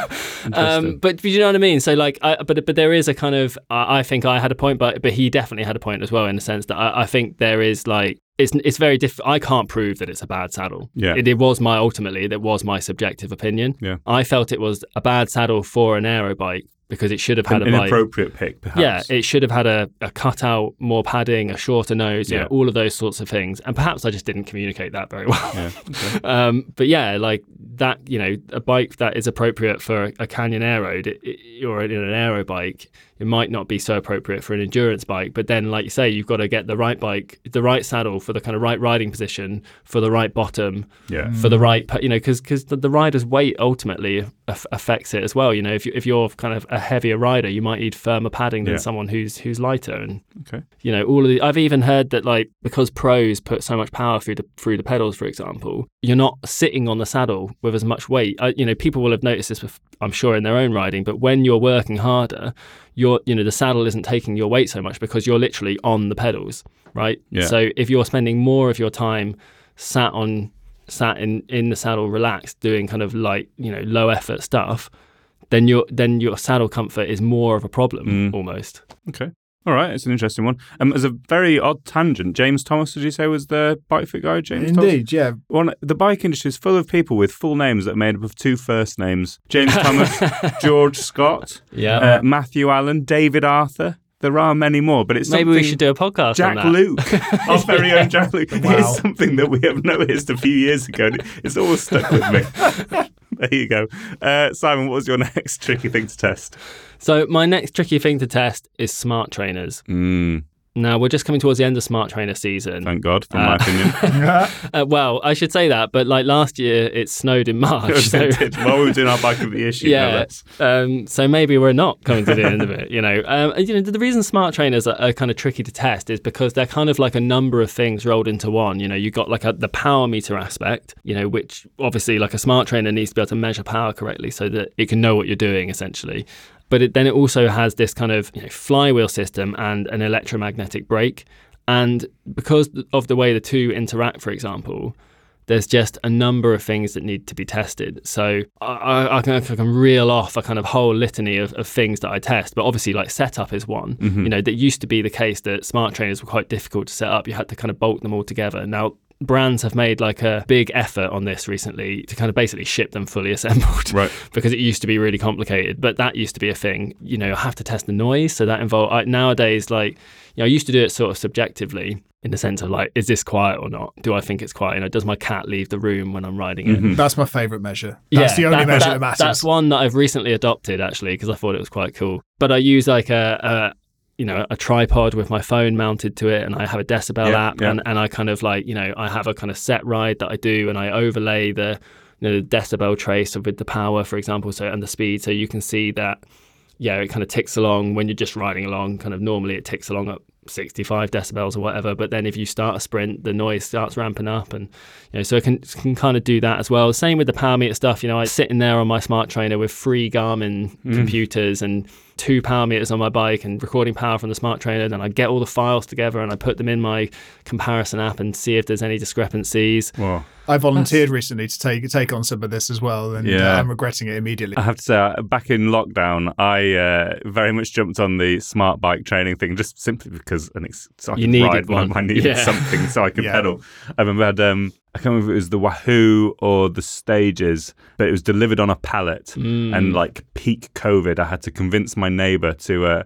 all. um, but, but you know what I mean. So like, I, but but there is a kind of I, I think I had a point, but but he definitely had a point as well in the sense that I, I think there is like. It's, it's very diff- I can't prove that it's a bad saddle. Yeah. It, it was my ultimately that was my subjective opinion. Yeah. I felt it was a bad saddle for an aero bike because it should have had An a inappropriate pick, perhaps. Yeah, it should have had a, a cutout, more padding, a shorter nose, Yeah. know, all of those sorts of things. And perhaps I just didn't communicate that very well. Yeah. [LAUGHS] Okay. um, but yeah, like that, you know, a bike that is appropriate for a, Canyon Aeroad it, it, or in an aero bike, it might not be so appropriate for an endurance bike. But then, like you say, you've got to get the right bike, the right saddle for the kind of right riding position, for the right bottom, Yeah. for the right, you know, because the, the rider's weight ultimately aff- affects it as well. You know, if you, if you're kind of a heavier rider, you might need firmer padding than Yeah. someone who's who's lighter. And Okay. you know, all of the, I've even heard that like because pros put so much power through the through the pedals, for example, you're not sitting on the saddle with as much weight. I, you know, people will have noticed this, I'm sure, in their own riding. But when you're working harder, you're you know the saddle isn't taking your weight so much because you're literally on the pedals, right? Yeah. So if you're spending more of your time sat on sat in in the saddle, relaxed, doing kind of like you know low effort stuff, then your then your saddle comfort is more of a problem Mm. almost. Okay. All right. It's an interesting one. Um, as a very odd tangent, James Thomas, did you say was the bike fit guy? James Thomas? Indeed, yeah. One, the bike industry is full of people with full names that are made up of two first names: James Thomas, [LAUGHS] George Scott, Yeah. uh, Matthew Allen, David Arthur. There are many more, but it's Maybe we should do a podcast Jack on that. Luke, [LAUGHS] our very own Jack Luke. Wow. It's something that we have noticed a few years ago. and It's always stuck with me. [LAUGHS] [LAUGHS] there you go. Uh, Simon, what was your [LAUGHS] next tricky thing to test? So my next tricky thing to test is smart trainers. Mm, Now we're just coming towards the end of smart trainer season. thank God, my Uh, opinion. [LAUGHS] Uh, well, I should say that, but like last year, it snowed in March. so. While we were doing our back of the [LAUGHS] issue, yeah. Um, so maybe we're not coming to the end of it. You know, um, you know, the reason smart trainers are, are kind of tricky to test is because they're kind of like a number of things rolled into one. You know, you got like a, the power meter aspect. You know, which obviously like a smart trainer needs to be able to measure power correctly so that it can know what you're doing essentially. But it, then it also has this kind of you know, flywheel system and an electromagnetic brake. And because of the way the two interact, for example, there's just a number of things that need to be tested. So I, I, can, I can reel off a kind of whole litany of, of things that I test, but obviously like setup is one. Mm-hmm. You know, that used to be the case that smart trainers were quite difficult to set up. You had to kind of bolt them all together. Now brands have made like a big effort on this recently to kind of basically ship them fully [LAUGHS] assembled Right. [LAUGHS] because it used to be really complicated but that used to be a thing you know I have to test the noise so that involved I, nowadays like you know I used to do it sort of subjectively in the sense of like is this quiet or not do I think it's quiet you know does my cat leave the room when I'm riding it mm-hmm. That's my favourite measure. That's the only that- measure that- that, matters. That's one that I've recently adopted actually because I thought it was quite cool. But I use like a, you know a tripod with my phone mounted to it and I have a decibel Yeah, app yeah. and, and I kind of like you know I have a kind of set ride that I do and I overlay the you know the decibel trace with the power for example so and the speed so you can see that yeah it kind of ticks along when you're just riding along kind of normally it ticks along at 65 decibels or whatever but then if you start a sprint the noise starts ramping up and you know so it can can kind of do that as well. Same with the power meter stuff you know I sit in there on my smart trainer with three Garmin computers and two power meters on my bike and recording power from the smart trainer. Then I get all the files together and I put them in my comparison app and see if there's any discrepancies. Well, I volunteered recently to take take on some of this as well, and Yeah. uh, I'm regretting it immediately. I have to say, uh, back in lockdown, I uh, very much jumped on the smart bike training thing just simply because an ex- so I You could needed ride when one. I needed Yeah. something so I could Yeah. pedal. I remember I had, um, I can't remember if it was the Wahoo or the Stages, but it was delivered on a pallet. Mm. And like peak COVID, I had to convince my neighbour to. Uh,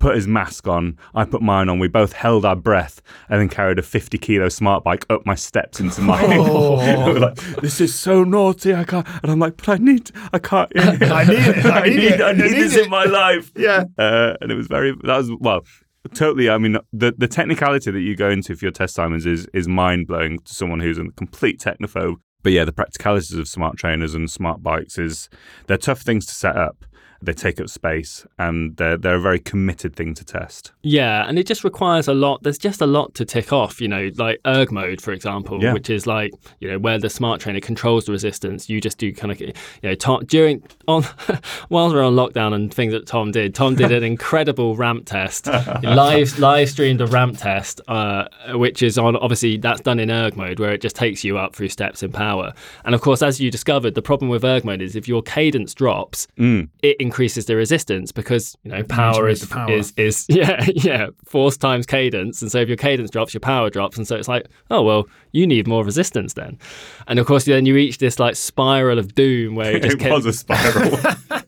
Put his mask on. I put mine on. We both held our breath and then carried a 50 kilo smart bike up my steps into my. [LAUGHS] Oh. [LAUGHS] like, this is so naughty. I can't. And I'm like, but I need. I can't. [LAUGHS] I need it. I need it. I I need need this it. in my life. Yeah. Uh, and it was very. That was well. Totally. I mean, the the technicality that you go into for your test timers is is mind blowing to someone who's a complete technophobe. But yeah, the practicalities of smart trainers and smart bikes is they're tough things to set up. They take up space, and they're they're a very committed thing to test. Yeah, and it just requires a lot. There's just a lot to tick off, you know, like erg mode, for example, Yeah. which is like, you know, where the smart trainer controls the resistance. You just do kind of, you know, Tom, during on [LAUGHS] while we're on lockdown and things that Tom did. Tom did an [LAUGHS] incredible ramp test, live live streamed a ramp test, uh, which is on obviously that's done in erg mode where it just takes you up through steps in power. And of course, as you discovered, the problem with erg mode is if your cadence drops, it increases the resistance because you know power is power. is is [LAUGHS] yeah yeah force times cadence. And so if your cadence drops your power drops. And so it's like oh well you need more resistance then. And of course then you reach this like spiral of doom where it [LAUGHS] just It kept- was a spiral.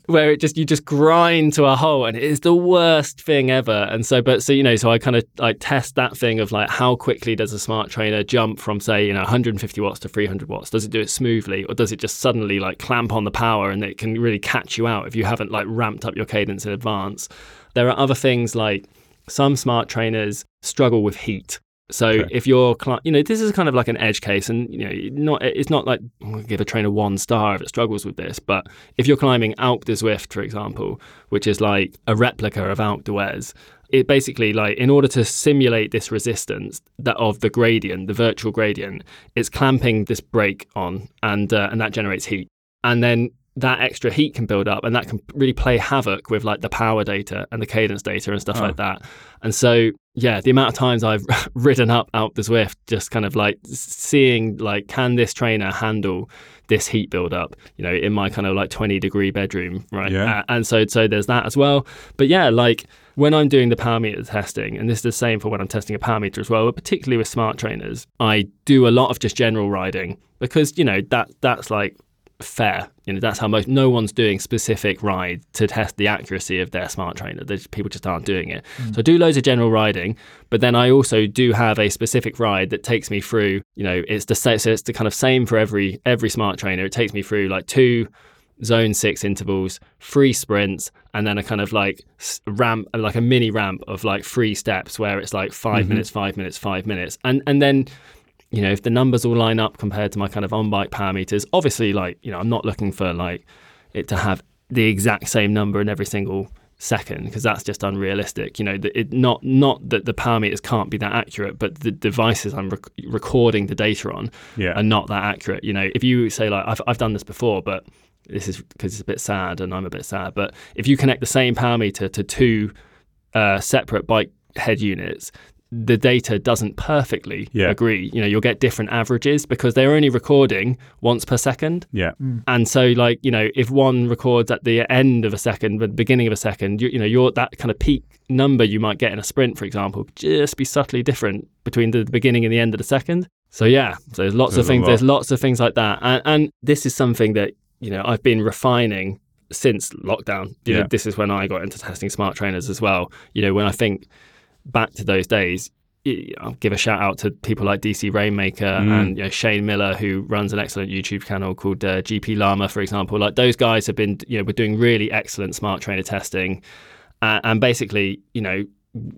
[LAUGHS] where it just you just grind to a hole and it is the worst thing ever. And so but so you know so i kind of like test that thing of like how quickly does a smart trainer jump from say you know 150 watts to 300 watts? Does it do it smoothly or does it just suddenly like clamp on the power and it can really catch you out if you haven't like ramped up your cadence in advance. There are other things like some smart trainers struggle with heat. So Okay. if you're, cli- you know, this is kind of like an edge case, and you know, not it's not like I'm gonna give a trainer one star if it struggles with this, but if you're climbing Alpe du Zwift, for example, which is like a replica of Alpe d'Huez, it basically like in order to simulate this resistance that of the gradient, the virtual gradient, it's clamping this brake on, and uh, and that generates heat, and then that extra heat can build up and that can really play havoc with like the power data and the cadence data and stuff Oh. like that. And so, yeah, the amount of times I've [LAUGHS] ridden up Alpe du Zwift, just kind of like seeing like, can this trainer handle this heat buildup? You know, in my kind of like twenty degree bedroom, right? Yeah. Uh, and so, so there's that as well. But yeah, like when I'm doing the power meter testing, and this is the same for when I'm testing a power meter as well, but particularly with smart trainers, I do a lot of just general riding because you know that that's like fair. You know, that's how most no one's doing specific ride to test the accuracy of their smart trainer. There's, people just aren't doing it. Mm. So I do loads of general riding, but then I also do have a specific ride that takes me through. You know, it's the sa- so it's the kind of same for every every smart trainer. It takes me through like two zone six intervals, three sprints, and then a kind of like ramp, like a mini ramp of like three steps where it's like 5 mm-hmm. minutes, five minutes, five minutes, and and then you know, if the numbers all line up compared to my kind of on bike power meters, obviously, like, you know, I'm not looking for like it to have the exact same number in every single second because that's just unrealistic. You know, it not not that the power meters can't be that accurate, but the devices I'm rec- recording the data on Yeah. are not that accurate. You know, if you say like I've I've done this before, but this is because it's a bit sad and I'm a bit sad. But if you connect the same power meter to two uh, separate bike head units, the data doesn't perfectly Yeah. agree. You know, you'll get different averages because they're only recording once per second. Yeah. Mm. And so, like, you know, if one records at the end of a second, but the beginning of a second, you, you know, your that kind of peak number you might get in a sprint, for example, just be subtly different between the beginning and the end of the second. So yeah, so there's lots There's of things. lot. There's lots of things like that, and, and this is something that you know I've been refining since lockdown. You Yeah. know, this is when I got into testing smart trainers as well. You know, when I think back to those days, I'll give a shout out to people like DC Rainmaker Mm. and you know, Shane Miller, who runs an excellent YouTube channel called uh, GPLama, for example. Like those guys have been, you know, we're doing really excellent smart trainer testing, uh, and basically, you know,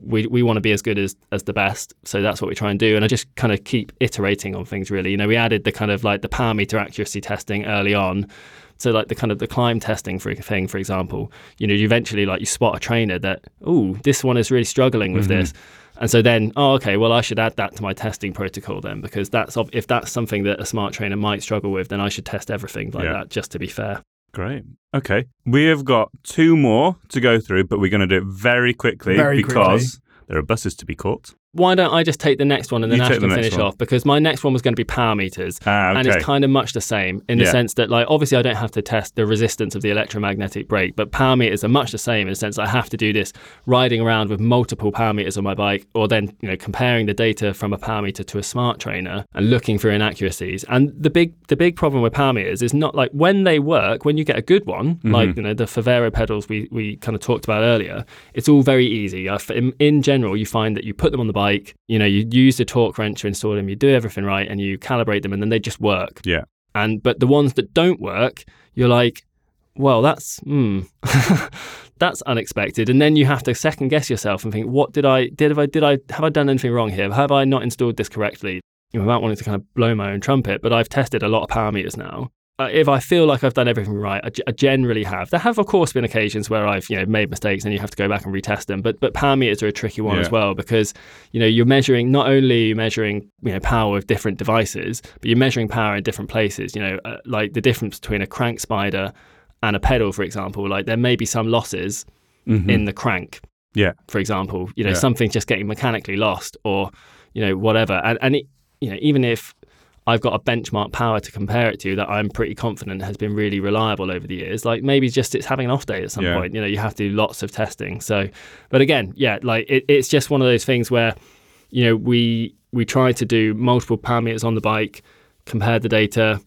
we we want to be as good as as the best. So that's what we try and do. And I just kind of keep iterating on things. Really, you know, we added the kind of like the power meter accuracy testing early on. So like the kind of the climb testing for thing, for example, you know, you eventually like you spot a trainer that, oh, this one is really struggling with Mm-hmm. this. And so then, oh, okay, well, I should add that to my testing protocol then, because that's if that's something that a smart trainer might struggle with, then I should test everything like Yeah. that just to be fair. Great. Okay. We have got two more to go through, but we're going to do it very quickly Very because there are buses to be caught. Why don't I just take the next one and then You Ash take the can finish one. off? Because my next one was going to be power meters. Ah, And it's kind of much the same in the Yeah. sense that, like, obviously, I don't have to test the resistance of the electromagnetic brake, but power meters are much the same in the sense I have to do this riding around with multiple power meters on my bike, or then, you know, comparing the data from a power meter to a smart trainer and looking for inaccuracies. And the big, the big problem with power meters is not like when they work, when you get a good one, Mm-hmm. like you know the Favero pedals we we kind of talked about earlier, it's all very easy. In, in general, you find that you put them on the bike, you know, you use the torque wrench to install them, you do everything right, and you calibrate them, and then they just work. Yeah. And but the ones that don't work, you're like, well, that's hmm, [LAUGHS] that's unexpected. And then you have to second guess yourself and think, what did I did have I did I have I done anything wrong here? Have I not installed this correctly? Without wanting to kind of blow my own trumpet, but I've tested a lot of power meters now. Uh, if I feel like I've done everything right, I, generally have. There have, of course, been occasions where I've you know made mistakes and you have to go back and retest them. But but power meters are a tricky one as well because you know you're measuring not only measuring you know power with different devices, but you're measuring power in different places. You know, uh, like the difference between a crank spider and a pedal, for example. Like there may be some losses in the crank, Yeah. for example. You know, Yeah. something's just getting mechanically lost, or you know whatever. And and it, you know even if I've got a benchmark power to compare it to that I'm pretty confident has been really reliable over the years. Like maybe just it's having an off day at some Yeah. point. You know, you have to do lots of testing. So, but again, yeah, like it, it's just one of those things where, you know, we we try to do multiple power meters on the bike, compare the data,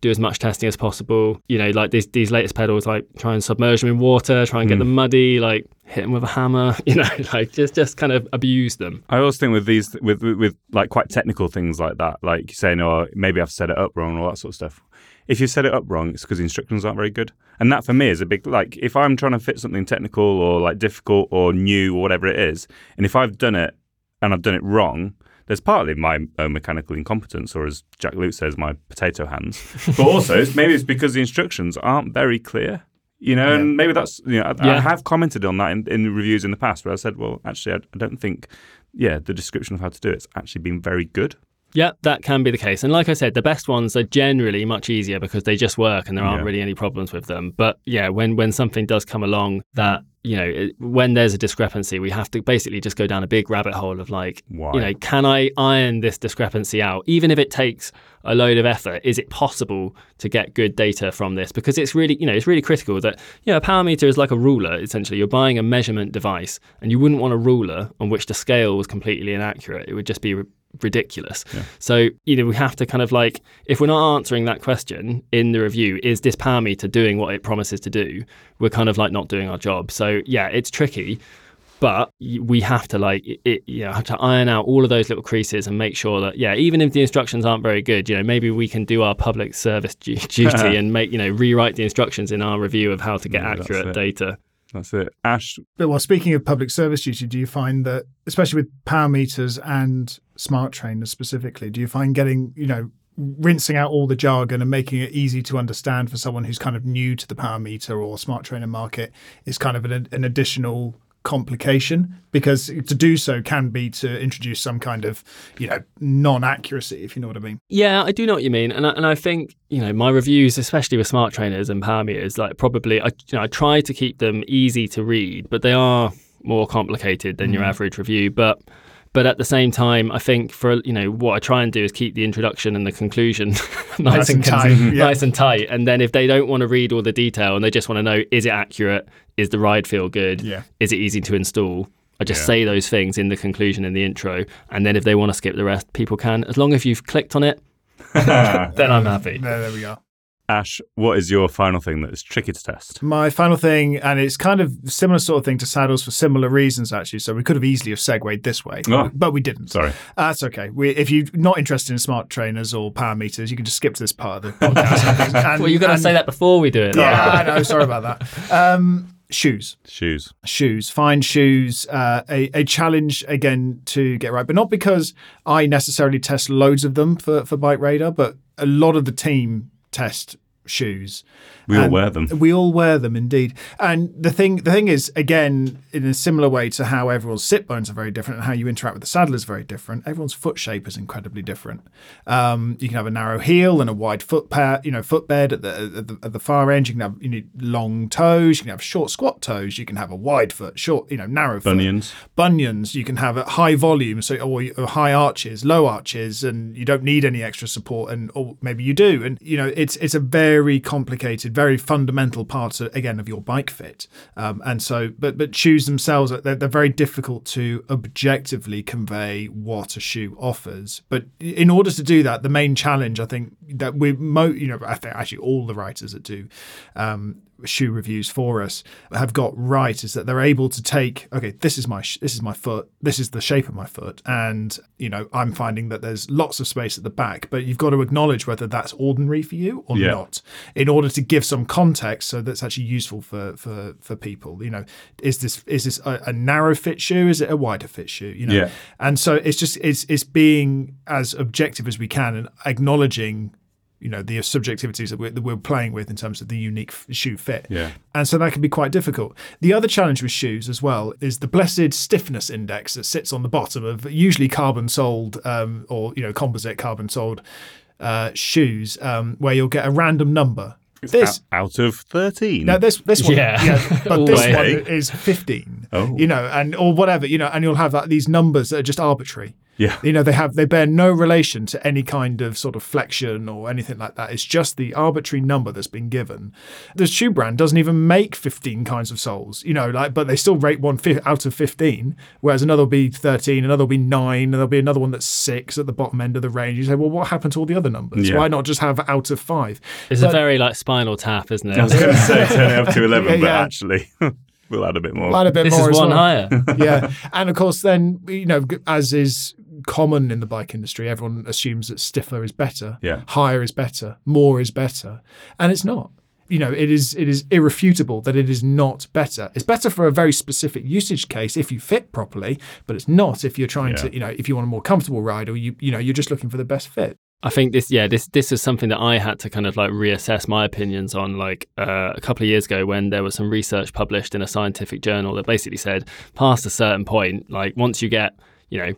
do as much testing as possible. You know, like these these latest pedals, like try and submerge them in water, try and get hmm. them muddy, like hit them with a hammer. [LAUGHS] You know, like just just kind of abuse them. I always think with these, with, with with like quite technical things like that, like saying, "Oh, maybe I've set it up wrong," all that sort of stuff. If you set it up wrong, it's because the instructions aren't very good, and that for me is a big like. If I'm trying to fit something technical or like difficult or new or whatever it is, and if I've done it and I've done it wrong, there's partly my own mechanical incompetence, or as Jack Luke says, my potato hands. But also, it's, maybe it's because the instructions aren't very clear. You know, and maybe that's you know, I, I have commented on that in, in reviews in the past where I said, well, actually, I, I don't think, yeah, the description of how to do it's actually been very good. Yeah, that can be the case. And like I said, the best ones are generally much easier because they just work and there aren't Yeah. really any problems with them. But yeah, when when something does come along that you know, it, when there's a discrepancy, we have to basically just go down a big rabbit hole of like, Why? you know, can I iron this discrepancy out? Even if it takes a load of effort, is it possible to get good data from this? Because it's really, you know, it's really critical that, you know, a power meter is like a ruler, essentially. You're buying a measurement device and you wouldn't want a ruler on which the scale was completely inaccurate. It would just be ri- ridiculous. So, you know, we have to kind of like, if we're not answering that question in the review, is this power meter doing what it promises to do? We're kind of like not doing our job. So, yeah, it's tricky. But we have to like it, you know have to iron out all of those little creases and make sure that yeah even if the instructions aren't very good you know maybe we can do our public service [LAUGHS] duty [LAUGHS] and make you know rewrite the instructions in our review of how to get Yeah, accurate data That's it. Ash, But well, speaking of public service duty, do you find that, especially with power meters and smart trainers specifically, do you find getting, you know, rinsing out all the jargon and making it easy to understand for someone who's kind of new to the power meter or smart trainer market is kind of an, an additional complication because to do so can be to introduce some kind of, you know, non-accuracy, if you know what I mean. Yeah, I do know what you mean, and I, and I think you know my reviews, especially with smart trainers and power meters, like probably I you know I try to keep them easy to read, but they are more complicated than your mm. average review. But but at the same time, I think for you know what I try and do is keep the introduction and the conclusion [LAUGHS] nice, Nice and tight, yeah. nice and tight, and then if they don't want to read all the detail and they just want to know is it accurate, is the ride feel good, Yeah. is it easy to install. I just Yeah. say those things in the conclusion in the intro, and then if they want to skip the rest, people can. As long as you've clicked on it, [LAUGHS] then I'm happy. There, there we go. Ash, what is your final thing that is tricky to test? My final thing, and it's kind of similar sort of thing to saddles for similar reasons, actually. So we could have easily have segued this way, Oh. but we didn't. Sorry. That's okay. We, if you're not interested in smart trainers or power meters, you can just skip to this part of the podcast. [LAUGHS] And- Well, you've got to say that before we do it. Yeah, I know. Sorry about that. Um, shoes. Shoes. shoes, fine shoes, uh, a, a challenge again to get right. But not because I necessarily test loads of them for, for Bike Radar, but a lot of the team test shoes. We all And wear them. We all wear them indeed. And the thing the thing is, again, in a similar way to how everyone's sit bones are very different and how you interact with the saddle is very different, everyone's foot shape is incredibly different. Um, you can have a narrow heel and a wide foot pad, you know, footbed at the, at the at the far end. You can have you need long toes, you can have short squat toes, you can have a wide foot, short, you know, narrow foot Bunions. bunions you can have at high volume so or, or high arches low arches and you don't need any extra support and or maybe you do and you know it's it's a very complicated very fundamental parts again of your bike fit. Um, and so but but shoes themselves they're, they're very difficult to objectively convey what a shoe offers. But in order to do that the main challenge i think that we mo you know i think actually all the writers that do um, shoe reviews for us have got right is that they're able to take okay this is my sh- this is my foot this is the shape of my foot and you know i'm finding that there's lots of space at the back but you've got to acknowledge whether that's ordinary for you or Yeah. not in order to give some context so that's actually useful for for for people you know is this is this a, a narrow fit shoe is it a wider fit shoe you know Yeah. and so it's just it's it's being as objective as we can and acknowledging you know the subjectivities that we're, that we're playing with in terms of the unique shoe fit Yeah. and so that can be quite difficult the other challenge with shoes as well is the blessed stiffness index that sits on the bottom of usually carbon soled um, or you know composite carbon soled uh, shoes um, where you'll get a random number this Out, out of 13. no, this this one, Yeah. yeah, [LAUGHS] but this one is fifteen. Oh. You know, and or whatever, you know, and you'll have like, these numbers that are just arbitrary. Yeah. You know, they have they bear no relation to any kind of sort of flexion or anything like that. It's just the arbitrary number that's been given. The shoe brand doesn't even make fifteen kinds of soles. You know, like but they still rate one fi- out of fifteen, whereas another will be thirteen, another will be nine, and there'll be another one that's six at the bottom end of the range. You say, well, what happened to all the other numbers? Yeah. Why not just have out of five? It's But- a very like spinal tap, isn't it? I was going [LAUGHS] to say turn it up to 11, Yeah, but yeah. actually, [LAUGHS] we'll add a bit more. Add a bit this more is as one well. higher. [LAUGHS] yeah, and of course, then you know, as is common in the bike industry, everyone assumes that stiffer is better, Yeah. higher is better, more is better, and it's not. You know, it is it is irrefutable that it is not better. It's better for a very specific usage case if you fit properly, but it's not if you're trying Yeah. to, you know, if you want a more comfortable ride or you you know you're just looking for the best fit. I think this, yeah, this this is something that I had to kind of like reassess my opinions on, like uh, a couple of years ago when there was some research published in a scientific journal that basically said, past a certain point, like once you get, you know,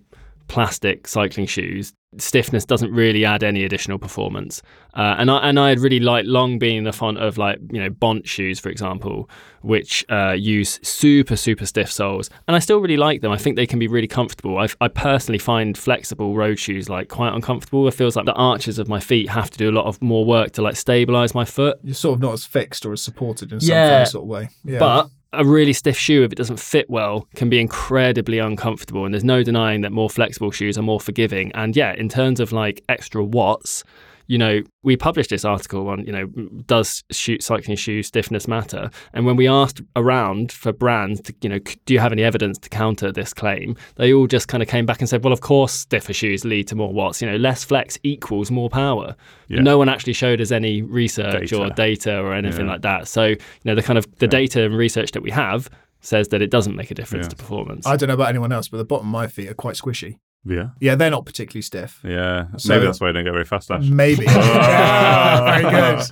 plastic cycling shoes, stiffness doesn't really add any additional performance. Uh, and I and I had really like long been in the font of like you know Bont shoes, for example, which uh, use super super stiff soles, and I still really like them. I think they can be really comfortable. I, I personally find flexible road shoes like quite uncomfortable. It feels like the arches of my feet have to do a lot of more work to like stabilize my foot. You're sort of not as fixed or as supported in some Yeah. sort of way. Yeah. But a really stiff shoe, if it doesn't fit well, can be incredibly uncomfortable. And there's no denying that more flexible shoes are more forgiving. And yeah, in terms of like extra watts, you know, we published this article on, you know, does shoe, cycling shoe stiffness matter? And when we asked around for brands, to, you know, do you have any evidence to counter this claim? They all just kind of came back and said, well, of course, stiffer shoes lead to more watts. You know, less flex equals more power. Yeah. No one actually showed us any research or Data. data or anything Yeah. like that. So, you know, the kind of the data and research that we have says that it doesn't make a difference Yeah. to performance. I don't know about anyone else, but the bottom of my feet are quite squishy. Yeah. Yeah, they're not particularly stiff. Yeah. So- Maybe that's why I don't go very fast, Ash. Maybe. [LAUGHS] Yeah, very good.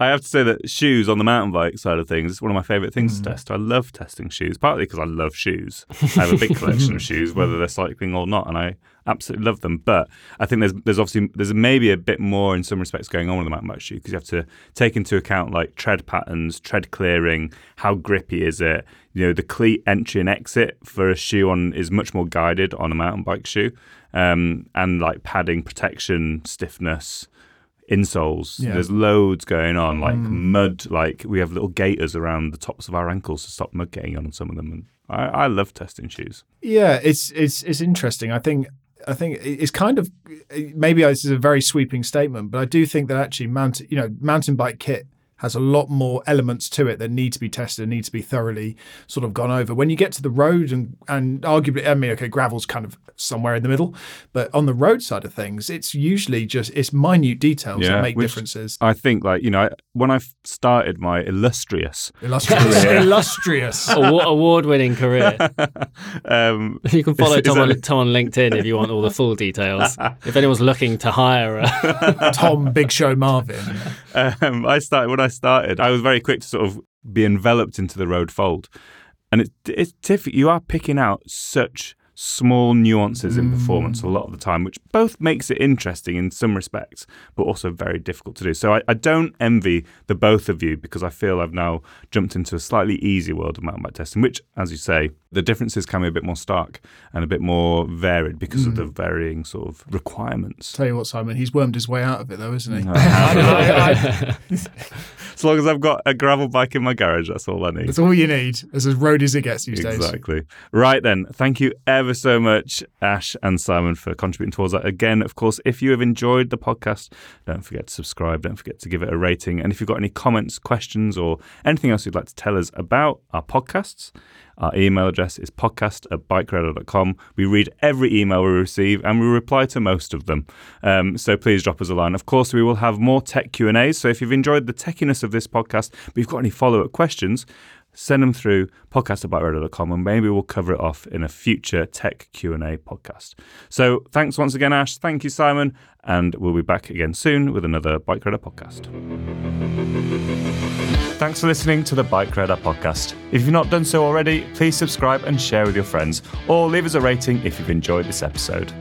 I have to say that shoes on the mountain bike side of things is one of my favourite things Hmm. to test. I love testing shoes, partly because I love shoes. I have a big collection of [LAUGHS] shoes, whether they're cycling or not, and I absolutely love them. But I think there's there's obviously there's maybe a bit more in some respects going on with the mountain bike shoe because you have to take into account like tread patterns, tread clearing, how grippy is it. You know, the cleat entry and exit for a shoe on is much more guided on a mountain bike shoe, um, and like padding, protection, stiffness insoles. Yeah. There's loads going on, like Mm. mud. Like we have little gaiters around the tops of our ankles to stop mud getting on some of them. And I, I love testing shoes. Yeah, it's it's it's interesting. I think I think it's kind of maybe this is a very sweeping statement, but I do think that actually mountain you know mountain bike kit has a lot more elements to it that need to be tested and need to be thoroughly sort of gone over. When you get to the road and and arguably, I mean, okay, gravel's kind of somewhere in the middle, but on the road side of things, it's usually just it's minute details that make differences. I think, like you know, when I started my illustrious Illustrious, illustrious. [LAUGHS] Award winning career. [LAUGHS] um, [LAUGHS] You can follow Is- is Tom on, that- Tom on LinkedIn if you want all the full details. if anyone's looking to hire a Tom Big Show Marvin. Um, I started when I started. I was very quick to sort of be enveloped into the road fold, and it, it's difficult. You are picking out such small nuances in performance mm. a lot of the time, which both makes it interesting in some respects, but also very difficult to do. So I, I don't envy the both of you because I feel I've now jumped into a slightly easier world of mountain bike testing, which, as you say, the differences can be a bit more stark and a bit more varied because of the mm. varying sort of requirements. Tell you what, Simon, he's wormed his way out of it though, isn't he? [LAUGHS] [LAUGHS] As long as I've got a gravel bike in my garage, that's all I need. That's all you need. As as road as it gets these days. Exactly. Right then, thank you ever so much, Ash and Simon, for contributing towards that. Again, of course, if you have enjoyed the podcast, don't forget to subscribe. Don't forget to give it a rating. And if you've got any comments, questions, or anything else you'd like to tell us about our podcasts, our email address is podcast at bikeradar.com. We read every email we receive and we reply to most of them. Um, so please drop us a line. Of course, we will have more tech Q&As. So if you've enjoyed the techiness of this podcast, but you've got any follow-up questions, send them through podcast at bikeradar.com and maybe we'll cover it off in a future tech Q&A podcast. So thanks once again, Ash. Thank you, Simon. And we'll be back again soon with another Bike Radar podcast. Thanks for listening to the Bike Radar podcast. If you've not done so already, please subscribe and share with your friends, or leave us a rating if you've enjoyed this episode.